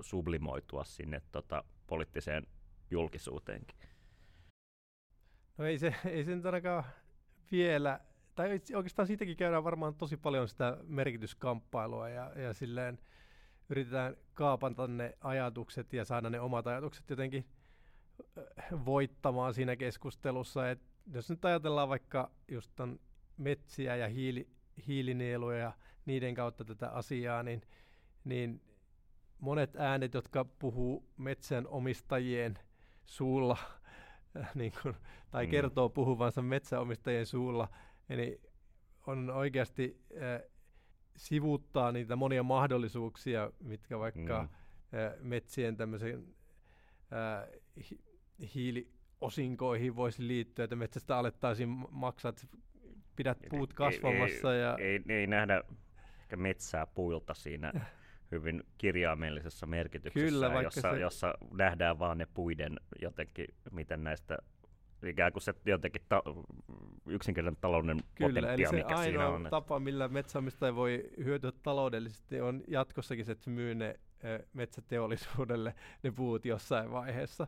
sublimoitua sinne tota, poliittiseen julkisuuteenkin? No ei se, ei se nyt ainakaan vielä, tai oikeastaan siitäkin käydään varmaan tosi paljon sitä merkityskamppailua ja, ja silleen yritetään kaapata ne ajatukset ja saada ne omat ajatukset jotenkin voittamaan siinä keskustelussa. Et jos nyt ajatellaan vaikka just metsiä ja hiili, hiilinieluja ja niiden kautta tätä asiaa, niin, niin monet äänet, jotka puhuu metsän omistajien suulla, niin kun, tai mm. kertoo puhuvansa metsäomistajien suulla, niin on oikeasti äh, sivuttaa niitä monia mahdollisuuksia, mitkä vaikka mm. äh, metsien tämmöisen äh, hi, hiiliosinkoihin voisi liittyä, että metsästä alettaisiin maksaa, että pidät puut ei, kasvamassa. Ei, ja... ei, ei, ei nähdä ehkä metsää puilta siinä [LAUGHS] hyvin kirjaimellisessä merkityksessä, Kyllä, jossa, se... jossa nähdään vaan ne puiden jotenkin, miten näistä ikään kuin se jotenkin ta- yksinkertainen talouden Kyllä, eli se mikä siinä on. tapa, millä metsäomistaja voi hyötyä taloudellisesti, on jatkossakin se, että myy ne metsäteollisuudelle ne puut jossain vaiheessa.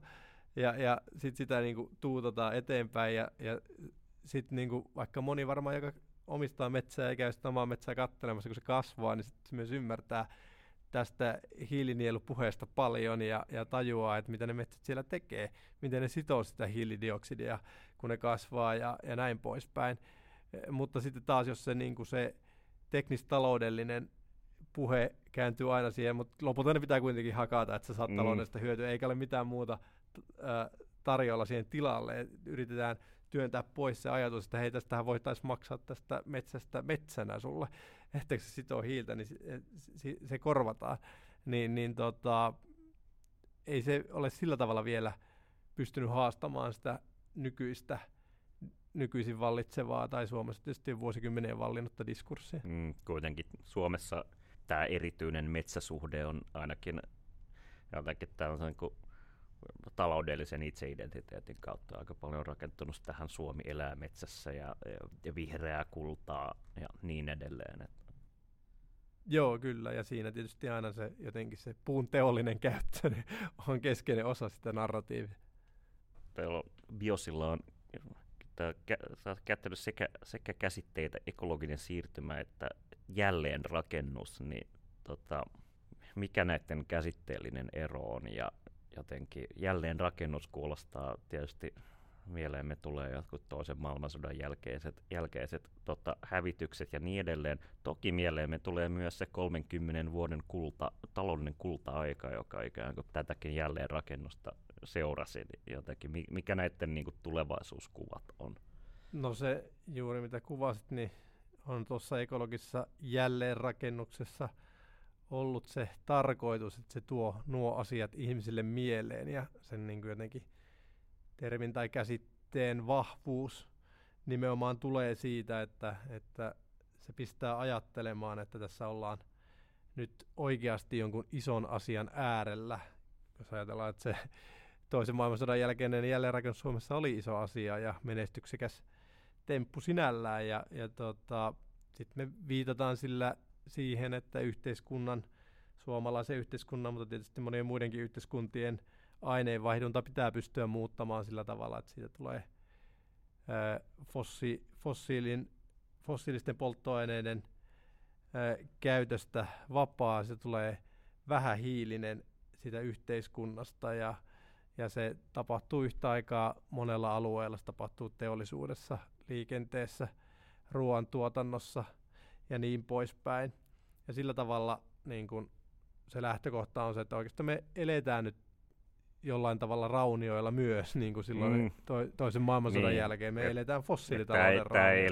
Ja, ja sitten sitä niinku tuutataan eteenpäin ja, ja sitten niinku, vaikka moni varmaan, joka omistaa metsää ja käy sitä omaa metsää katselemassa, kun se kasvaa, niin sitten se myös ymmärtää tästä hiilinielupuheesta paljon ja, ja tajuaa, että mitä ne metsät siellä tekee, miten ne sitoo sitä hiilidioksidia, kun ne kasvaa ja, ja näin poispäin. Mutta sitten taas, jos se, niin kuin se teknistaloudellinen puhe kääntyy aina siihen, mutta lopulta ne pitää kuitenkin hakata, että sä saat mm. taloudellista hyötyä, eikä ole mitään muuta äh, tarjolla siihen tilalle. Et yritetään työntää pois se ajatus, että hei, tästähän voitaisiin maksaa tästä metsästä metsänä sulle, etteikö se sitoo hiiltä, niin se, se, se korvataan. Niin, niin tota, ei se ole sillä tavalla vielä pystynyt haastamaan sitä nykyistä nykyisin vallitsevaa tai Suomessa tietysti vuosikymmenien vallinnutta diskurssia. Mm, kuitenkin Suomessa tämä erityinen metsäsuhde on ainakin jotenkin tällaisen kuin taloudellisen itseidentiteetin kautta aika paljon rakentunut tähän Suomi elää metsässä ja, ja, vihreää kultaa ja niin edelleen. Että. Joo, kyllä, ja siinä tietysti aina se jotenkin se puun teollinen käyttö niin on keskeinen osa sitä narratiivia. Teillä on, Biosilla on käyttänyt sekä, sekä käsitteitä ekologinen siirtymä että jälleenrakennus, niin tota, mikä näiden käsitteellinen ero on ja jotenkin jälleenrakennus kuulostaa tietysti mieleemme tulee jotkut toisen maailmansodan jälkeiset, jälkeiset tota, hävitykset ja niin edelleen. Toki mieleemme tulee myös se 30 vuoden kulta, taloudellinen kulta-aika, joka ikään kuin tätäkin jälleenrakennusta seurasi. Jotenkin, mikä näiden niin kuin, tulevaisuuskuvat on? No se juuri mitä kuvasit, niin on tuossa ekologisessa jälleenrakennuksessa ollut se tarkoitus, että se tuo nuo asiat ihmisille mieleen ja sen niin kuin jotenkin termin tai käsitteen vahvuus nimenomaan tulee siitä, että, että se pistää ajattelemaan, että tässä ollaan nyt oikeasti jonkun ison asian äärellä. Jos ajatellaan, että se toisen maailmansodan jälkeinen jälleenrakennus Suomessa oli iso asia ja menestyksekäs temppu sinällään. Ja, ja tota, sitten me viitataan sillä siihen, että yhteiskunnan, suomalaisen yhteiskunnan, mutta tietysti monien muidenkin yhteiskuntien – aineenvaihdunta pitää pystyä muuttamaan sillä tavalla, että siitä tulee fossi, fossiilin, fossiilisten polttoaineiden ää, käytöstä vapaa, se tulee vähähiilinen sitä yhteiskunnasta ja, ja se tapahtuu yhtä aikaa monella alueella, se tapahtuu teollisuudessa, liikenteessä, ruoantuotannossa ja niin poispäin. Ja sillä tavalla niin kun se lähtökohta on se, että oikeastaan me eletään nyt jollain tavalla raunioilla myös, niin kuin silloin mm. to, toisen maailmansodan niin. jälkeen. Me Et, eletään fossiilitalouden Tämä ei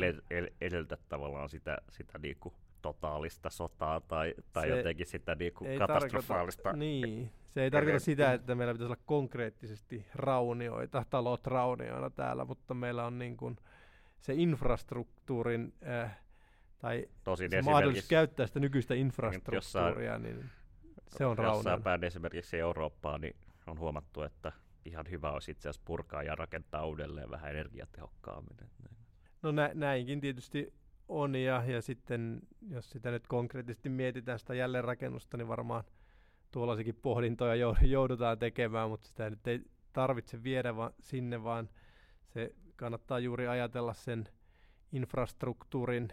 edellytä tavallaan sitä, sitä niinku totaalista sotaa tai, tai se jotenkin sitä niinku katastrofaalista. Niin, se ei tarkoita sitä, että meillä pitäisi olla konkreettisesti raunioita, talot raunioina täällä, mutta meillä on niin kuin se infrastruktuurin äh, tai Tosin se mahdollisuus käyttää sitä nykyistä infrastruktuuria, jossain, niin se on raunioina. Jossain päin esimerkiksi Eurooppaa, niin on huomattu, että ihan hyvä olisi itse asiassa purkaa ja rakentaa uudelleen vähän energiatehokkaammin. No nä- näinkin tietysti on, ja, ja sitten jos sitä nyt konkreettisesti mietitään sitä jälleenrakennusta, niin varmaan tuollaisikin pohdintoja joudutaan tekemään, mutta sitä nyt ei tarvitse viedä va- sinne, vaan se kannattaa juuri ajatella sen infrastruktuurin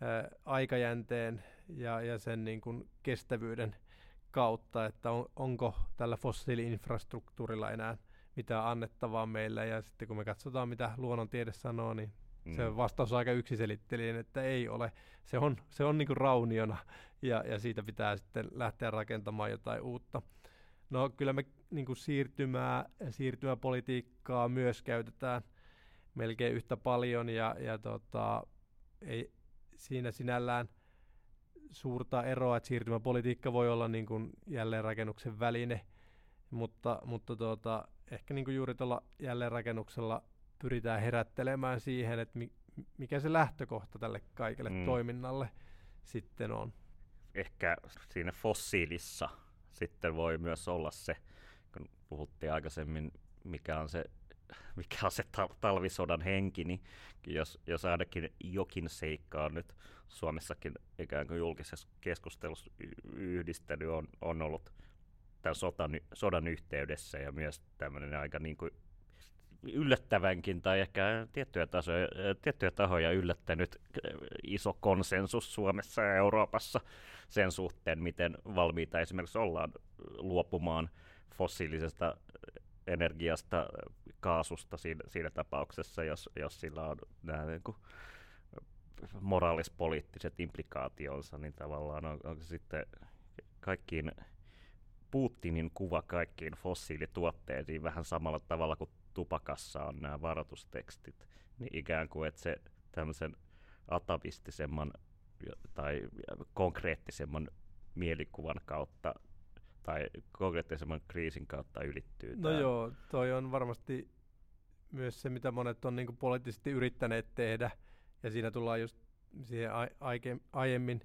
ää, aikajänteen ja, ja sen niin kuin kestävyyden kautta, että on, onko tällä fossiili-infrastruktuurilla enää mitään annettavaa meillä. Ja sitten kun me katsotaan, mitä luonnontiede sanoo, niin mm. se vastaus on aika yksiselitteinen, että ei ole. Se on, se on niin kuin rauniona ja, ja siitä pitää sitten lähteä rakentamaan jotain uutta. No kyllä me niin kuin siirtymää, siirtymäpolitiikkaa myös käytetään melkein yhtä paljon ja, ja tota, ei siinä sinällään suurta eroa, että siirtymäpolitiikka voi olla niin kuin jälleenrakennuksen väline, mutta, mutta tuota, ehkä niin kuin juuri tuolla jälleenrakennuksella pyritään herättelemään siihen, että mi, mikä se lähtökohta tälle kaikelle mm. toiminnalle sitten on. Ehkä siinä fossiilissa sitten voi myös olla se, kun puhuttiin aikaisemmin, mikä on se mikä on se talvisodan henki, niin jos, jos ainakin jokin seikka on nyt Suomessakin ikään kuin julkisessa keskustelussa yhdistänyt, on, on ollut tämän sodan, sodan yhteydessä ja myös tämmöinen aika niin kuin yllättävänkin tai ehkä tiettyjä, tasoja, tiettyjä tahoja yllättänyt iso konsensus Suomessa ja Euroopassa sen suhteen, miten valmiita esimerkiksi ollaan luopumaan fossiilisesta energiasta, kaasusta siinä, siinä tapauksessa, jos, jos sillä on nämä niin kuin, moraalispoliittiset implikaationsa, niin tavallaan on, onko se sitten kaikkiin Putinin kuva kaikkiin fossiilituotteisiin vähän samalla tavalla kuin tupakassa on nämä varoitustekstit, niin ikään kuin, että se tämmöisen atavistisemman tai konkreettisemman mielikuvan kautta tai konkreettisemman kriisin kautta ylittyy. No tämä. joo, toi on varmasti myös se, mitä monet on niin poliittisesti yrittäneet tehdä, ja siinä tullaan just siihen aiemmin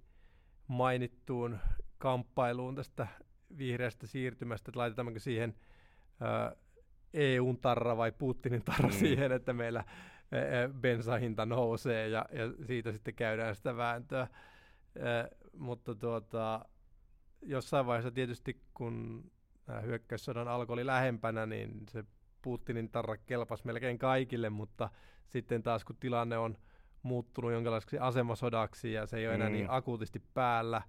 mainittuun kamppailuun tästä vihreästä siirtymästä, että laitetaanko siihen ää, EUn tarra vai Putinin tarra mm. siihen, että meillä bensahinta nousee ja, ja siitä sitten käydään sitä vääntöä. Ää, mutta tuota, jossain vaiheessa tietysti, kun hyökkäyssodan alkoi oli lähempänä, niin se Putinin tarra kelpasi melkein kaikille, mutta sitten taas kun tilanne on muuttunut jonkinlaiseksi asemasodaksi ja se ei ole mm. enää niin akuutisti päällä.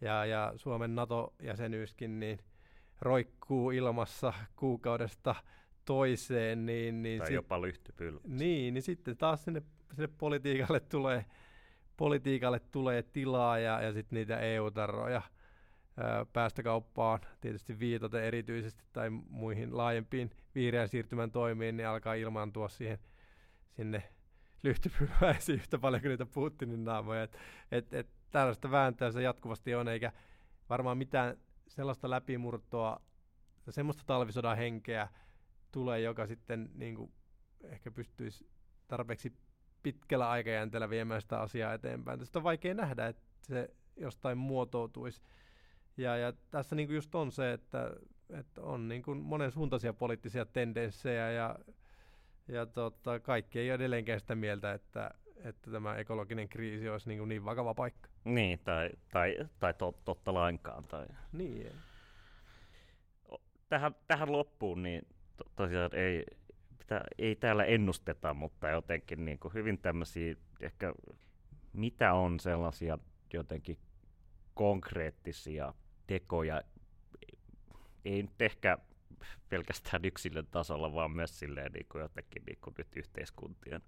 Ja, ja Suomen NATO-jäsenyyskin niin roikkuu ilmassa kuukaudesta toiseen. Niin, niin tai sit, jopa lyhtypylvässä. Niin, niin sitten taas sinne, sinne politiikalle tulee politiikalle tulee tilaa ja, ja sitten niitä EU-tarroja päästökauppaan tietysti viitaten erityisesti tai muihin laajempiin vihreän siirtymän toimiin, niin alkaa ilmaantua siihen sinne lyhtypylväisiin yhtä paljon kuin niitä Putinin naamoja. Et, et, et tällaista vääntöä se jatkuvasti on, eikä varmaan mitään sellaista läpimurtoa, semmoista talvisodan henkeä tulee, joka sitten niin kuin, ehkä pystyisi tarpeeksi pitkällä aikajänteellä viemään sitä asiaa eteenpäin. Tästä on vaikea nähdä, että se jostain muotoutuisi. Ja, ja tässä niin kuin just on se, että, että on niin kuin monen suuntaisia poliittisia tendenssejä ja, ja tota, kaikki ei ole edelleenkään sitä mieltä, että, että tämä ekologinen kriisi olisi niin, kuin niin vakava paikka. Niin, tai, tai, tai to, totta lainkaan. Tai... Niin. Tähän, tähän loppuun, niin to, tosiaan ei, sitä ei täällä ennusteta, mutta jotenkin niin kuin hyvin tämmöisiä ehkä, mitä on sellaisia jotenkin konkreettisia tekoja, ei nyt ehkä pelkästään yksilön tasolla, vaan myös silleen niin kuin jotenkin niin kuin nyt yhteiskuntien,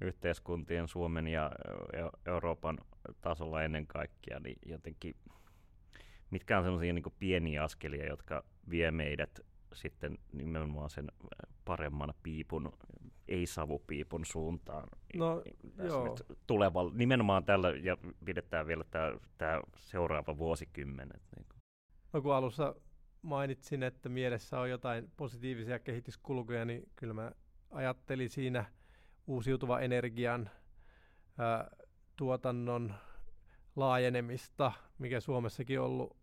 yhteiskuntien Suomen ja Euroopan tasolla ennen kaikkea, niin jotenkin mitkä on sellaisia niin pieniä askelia, jotka vie meidät sitten nimenomaan sen paremman piipun, ei-savupiipun suuntaan. No, joo. Tuleva, nimenomaan tällä, ja pidetään vielä tämä seuraava vuosikymmen. Niin No kun alussa mainitsin, että mielessä on jotain positiivisia kehityskulkuja, niin kyllä mä ajattelin siinä uusiutuva energian ää, tuotannon laajenemista, mikä Suomessakin on ollut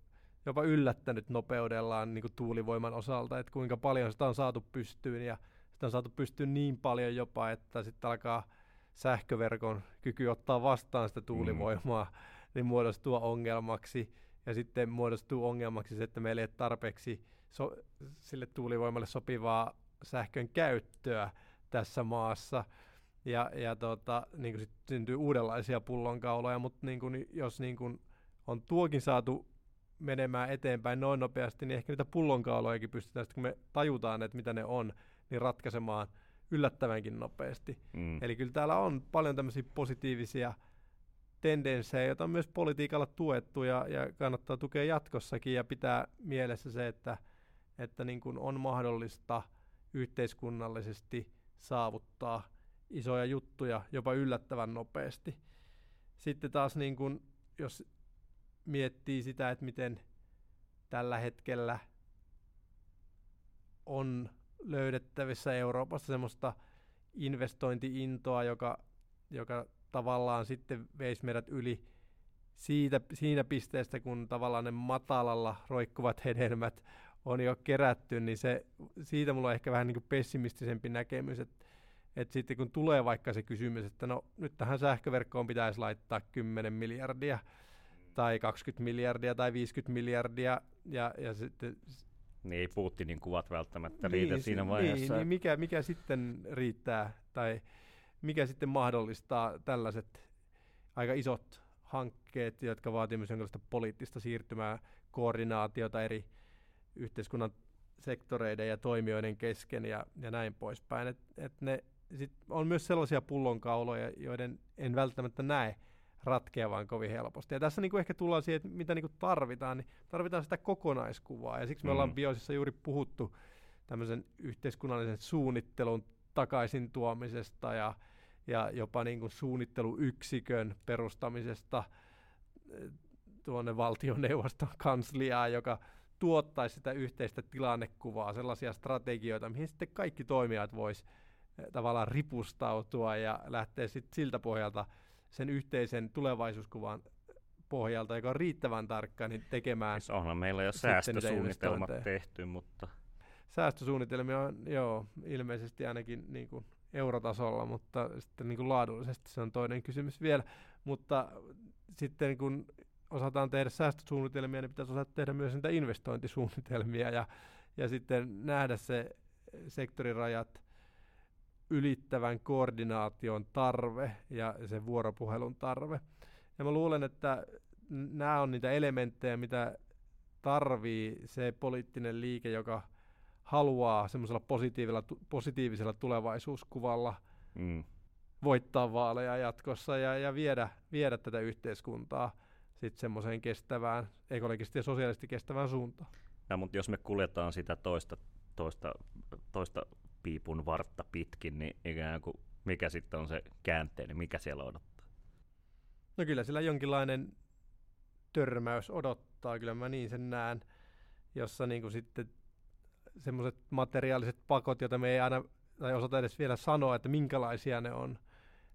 jopa yllättänyt nopeudellaan niin kuin tuulivoiman osalta, että kuinka paljon sitä on saatu pystyyn ja sitä on saatu pystyyn niin paljon jopa, että sitten alkaa sähköverkon kyky ottaa vastaan sitä tuulivoimaa, mm. niin muodostuu ongelmaksi. Ja sitten muodostuu ongelmaksi se, että meillä ei ole tarpeeksi so- sille tuulivoimalle sopivaa sähkön käyttöä tässä maassa. Ja, ja tota, niin sit syntyy uudenlaisia pullonkauloja, mutta niin kun, jos niin kun on tuokin saatu menemään eteenpäin noin nopeasti, niin ehkä niitä pullonkaulojakin pystytään sitten, kun me tajutaan, että mitä ne on, niin ratkaisemaan yllättävänkin nopeasti. Mm. Eli kyllä täällä on paljon tämmöisiä positiivisia tendenssejä, joita on myös politiikalla tuettu ja, ja kannattaa tukea jatkossakin ja pitää mielessä se, että, että niin kuin on mahdollista yhteiskunnallisesti saavuttaa isoja juttuja jopa yllättävän nopeasti. Sitten taas niin kuin, jos miettii sitä, että miten tällä hetkellä on löydettävissä Euroopassa semmoista investointiintoa, joka, joka tavallaan sitten veisi meidät yli siitä, siinä pisteestä, kun tavallaan ne matalalla roikkuvat hedelmät on jo kerätty, niin se, siitä mulla on ehkä vähän niin kuin pessimistisempi näkemys, että että sitten kun tulee vaikka se kysymys, että no nyt tähän sähköverkkoon pitäisi laittaa 10 miljardia, tai 20 miljardia tai 50 miljardia. Ja, ja sitten, niin ei Putinin kuvat välttämättä niin, riitä siinä vaiheessa. Niin, niin mikä, mikä sitten riittää tai mikä sitten mahdollistaa tällaiset aika isot hankkeet, jotka vaativat myös jonkinlaista poliittista siirtymää, koordinaatiota eri yhteiskunnan sektoreiden ja toimijoiden kesken ja, ja näin poispäin. Et, et ne sit on myös sellaisia pullonkauloja, joiden en välttämättä näe ratkeavan kovin helposti. Ja tässä niin kuin ehkä tullaan siihen, että mitä niin kuin tarvitaan, niin tarvitaan sitä kokonaiskuvaa. Ja siksi me mm. ollaan Biosissa juuri puhuttu tämmöisen yhteiskunnallisen suunnittelun takaisin tuomisesta ja, ja jopa niin kuin suunnitteluyksikön perustamisesta eh, tuonne valtioneuvoston kansliaan, joka tuottaisi sitä yhteistä tilannekuvaa, sellaisia strategioita, mihin sitten kaikki toimijat vois eh, tavallaan ripustautua ja lähteä sitten siltä pohjalta – sen yhteisen tulevaisuuskuvan pohjalta, joka on riittävän tarkka, niin tekemään. Siis onhan meillä jo säästösuunnitelmat tehty, mutta... Säästösuunnitelmia on, joo, ilmeisesti ainakin niin kuin eurotasolla, mutta sitten niin kuin laadullisesti se on toinen kysymys vielä. Mutta sitten kun osataan tehdä säästösuunnitelmia, niin pitäisi osata tehdä myös niitä investointisuunnitelmia ja, ja sitten nähdä se sektorirajat ylittävän koordinaation tarve ja sen vuoropuhelun tarve. Ja mä luulen, että nämä on niitä elementtejä, mitä tarvii se poliittinen liike, joka haluaa semmoisella positiivisella, positiivisella tulevaisuuskuvalla mm. voittaa vaaleja jatkossa ja, ja viedä, viedä tätä yhteiskuntaa sitten semmoiseen kestävään, ekologisesti ja sosiaalisesti kestävään suuntaan. No, mutta jos me kuljetaan sitä toista, toista, toista piipun vartta pitkin, niin ikään kuin mikä sitten on se käänteinen, mikä siellä odottaa? No kyllä sillä jonkinlainen törmäys odottaa, kyllä mä niin sen näen, jossa niin kuin sitten semmoiset materiaaliset pakot, joita me ei aina tai osata edes vielä sanoa, että minkälaisia ne on,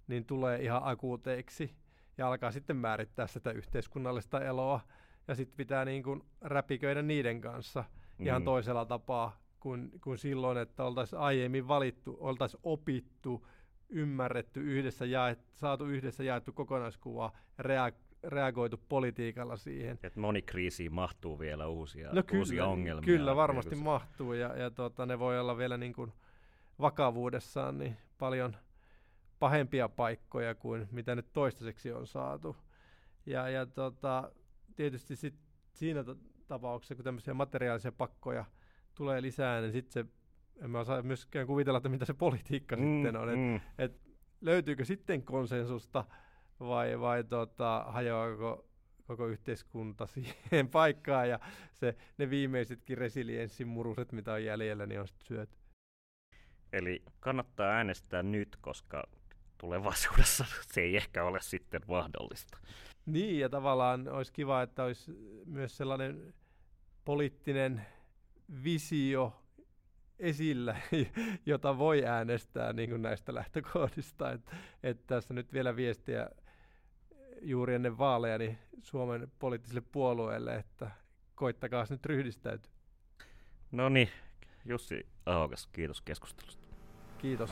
niin tulee ihan akuuteiksi ja alkaa sitten määrittää sitä yhteiskunnallista eloa. Ja sitten pitää niin kuin räpiköidä niiden kanssa mm. ihan toisella tapaa kuin, kuin silloin, että oltaisiin aiemmin valittu, oltaisiin opittu, ymmärretty, yhdessä jaet, saatu yhdessä jaettu kokonaiskuva ja reagoitu reagoitu politiikalla siihen. Et moni kriisiin mahtuu vielä uusia, no kyllä, uusia ongelmia. Kyllä, varmasti niin mahtuu ja, ja tota, ne voi olla vielä niin kuin vakavuudessaan niin paljon pahempia paikkoja kuin mitä nyt toistaiseksi on saatu. Ja, ja tota, tietysti sit siinä t- tapauksessa, kun tämmöisiä materiaalisia pakkoja tulee lisää, niin sitten se, en mä osaa myöskään kuvitella, että mitä se politiikka mm, sitten on. Mm. Et, et löytyykö sitten konsensusta vai, vai tota, hajoako koko yhteiskunta [LAUGHS] siihen paikkaan ja se, ne viimeisetkin resilienssin muruset, mitä on jäljellä, niin on sitten syöty. Eli kannattaa äänestää nyt, koska tulevaisuudessa [LAUGHS] se ei ehkä ole sitten mahdollista. Niin, ja tavallaan olisi kiva, että olisi myös sellainen poliittinen visio esillä, [LAUGHS] jota voi äänestää niin kuin näistä lähtökohdista. Että et tässä nyt vielä viestiä juuri ennen vaaleja niin Suomen poliittisille puolueille, että koittakaa nyt ryhdistäytyä. No niin, Jussi Ahokas, kiitos keskustelusta. Kiitos.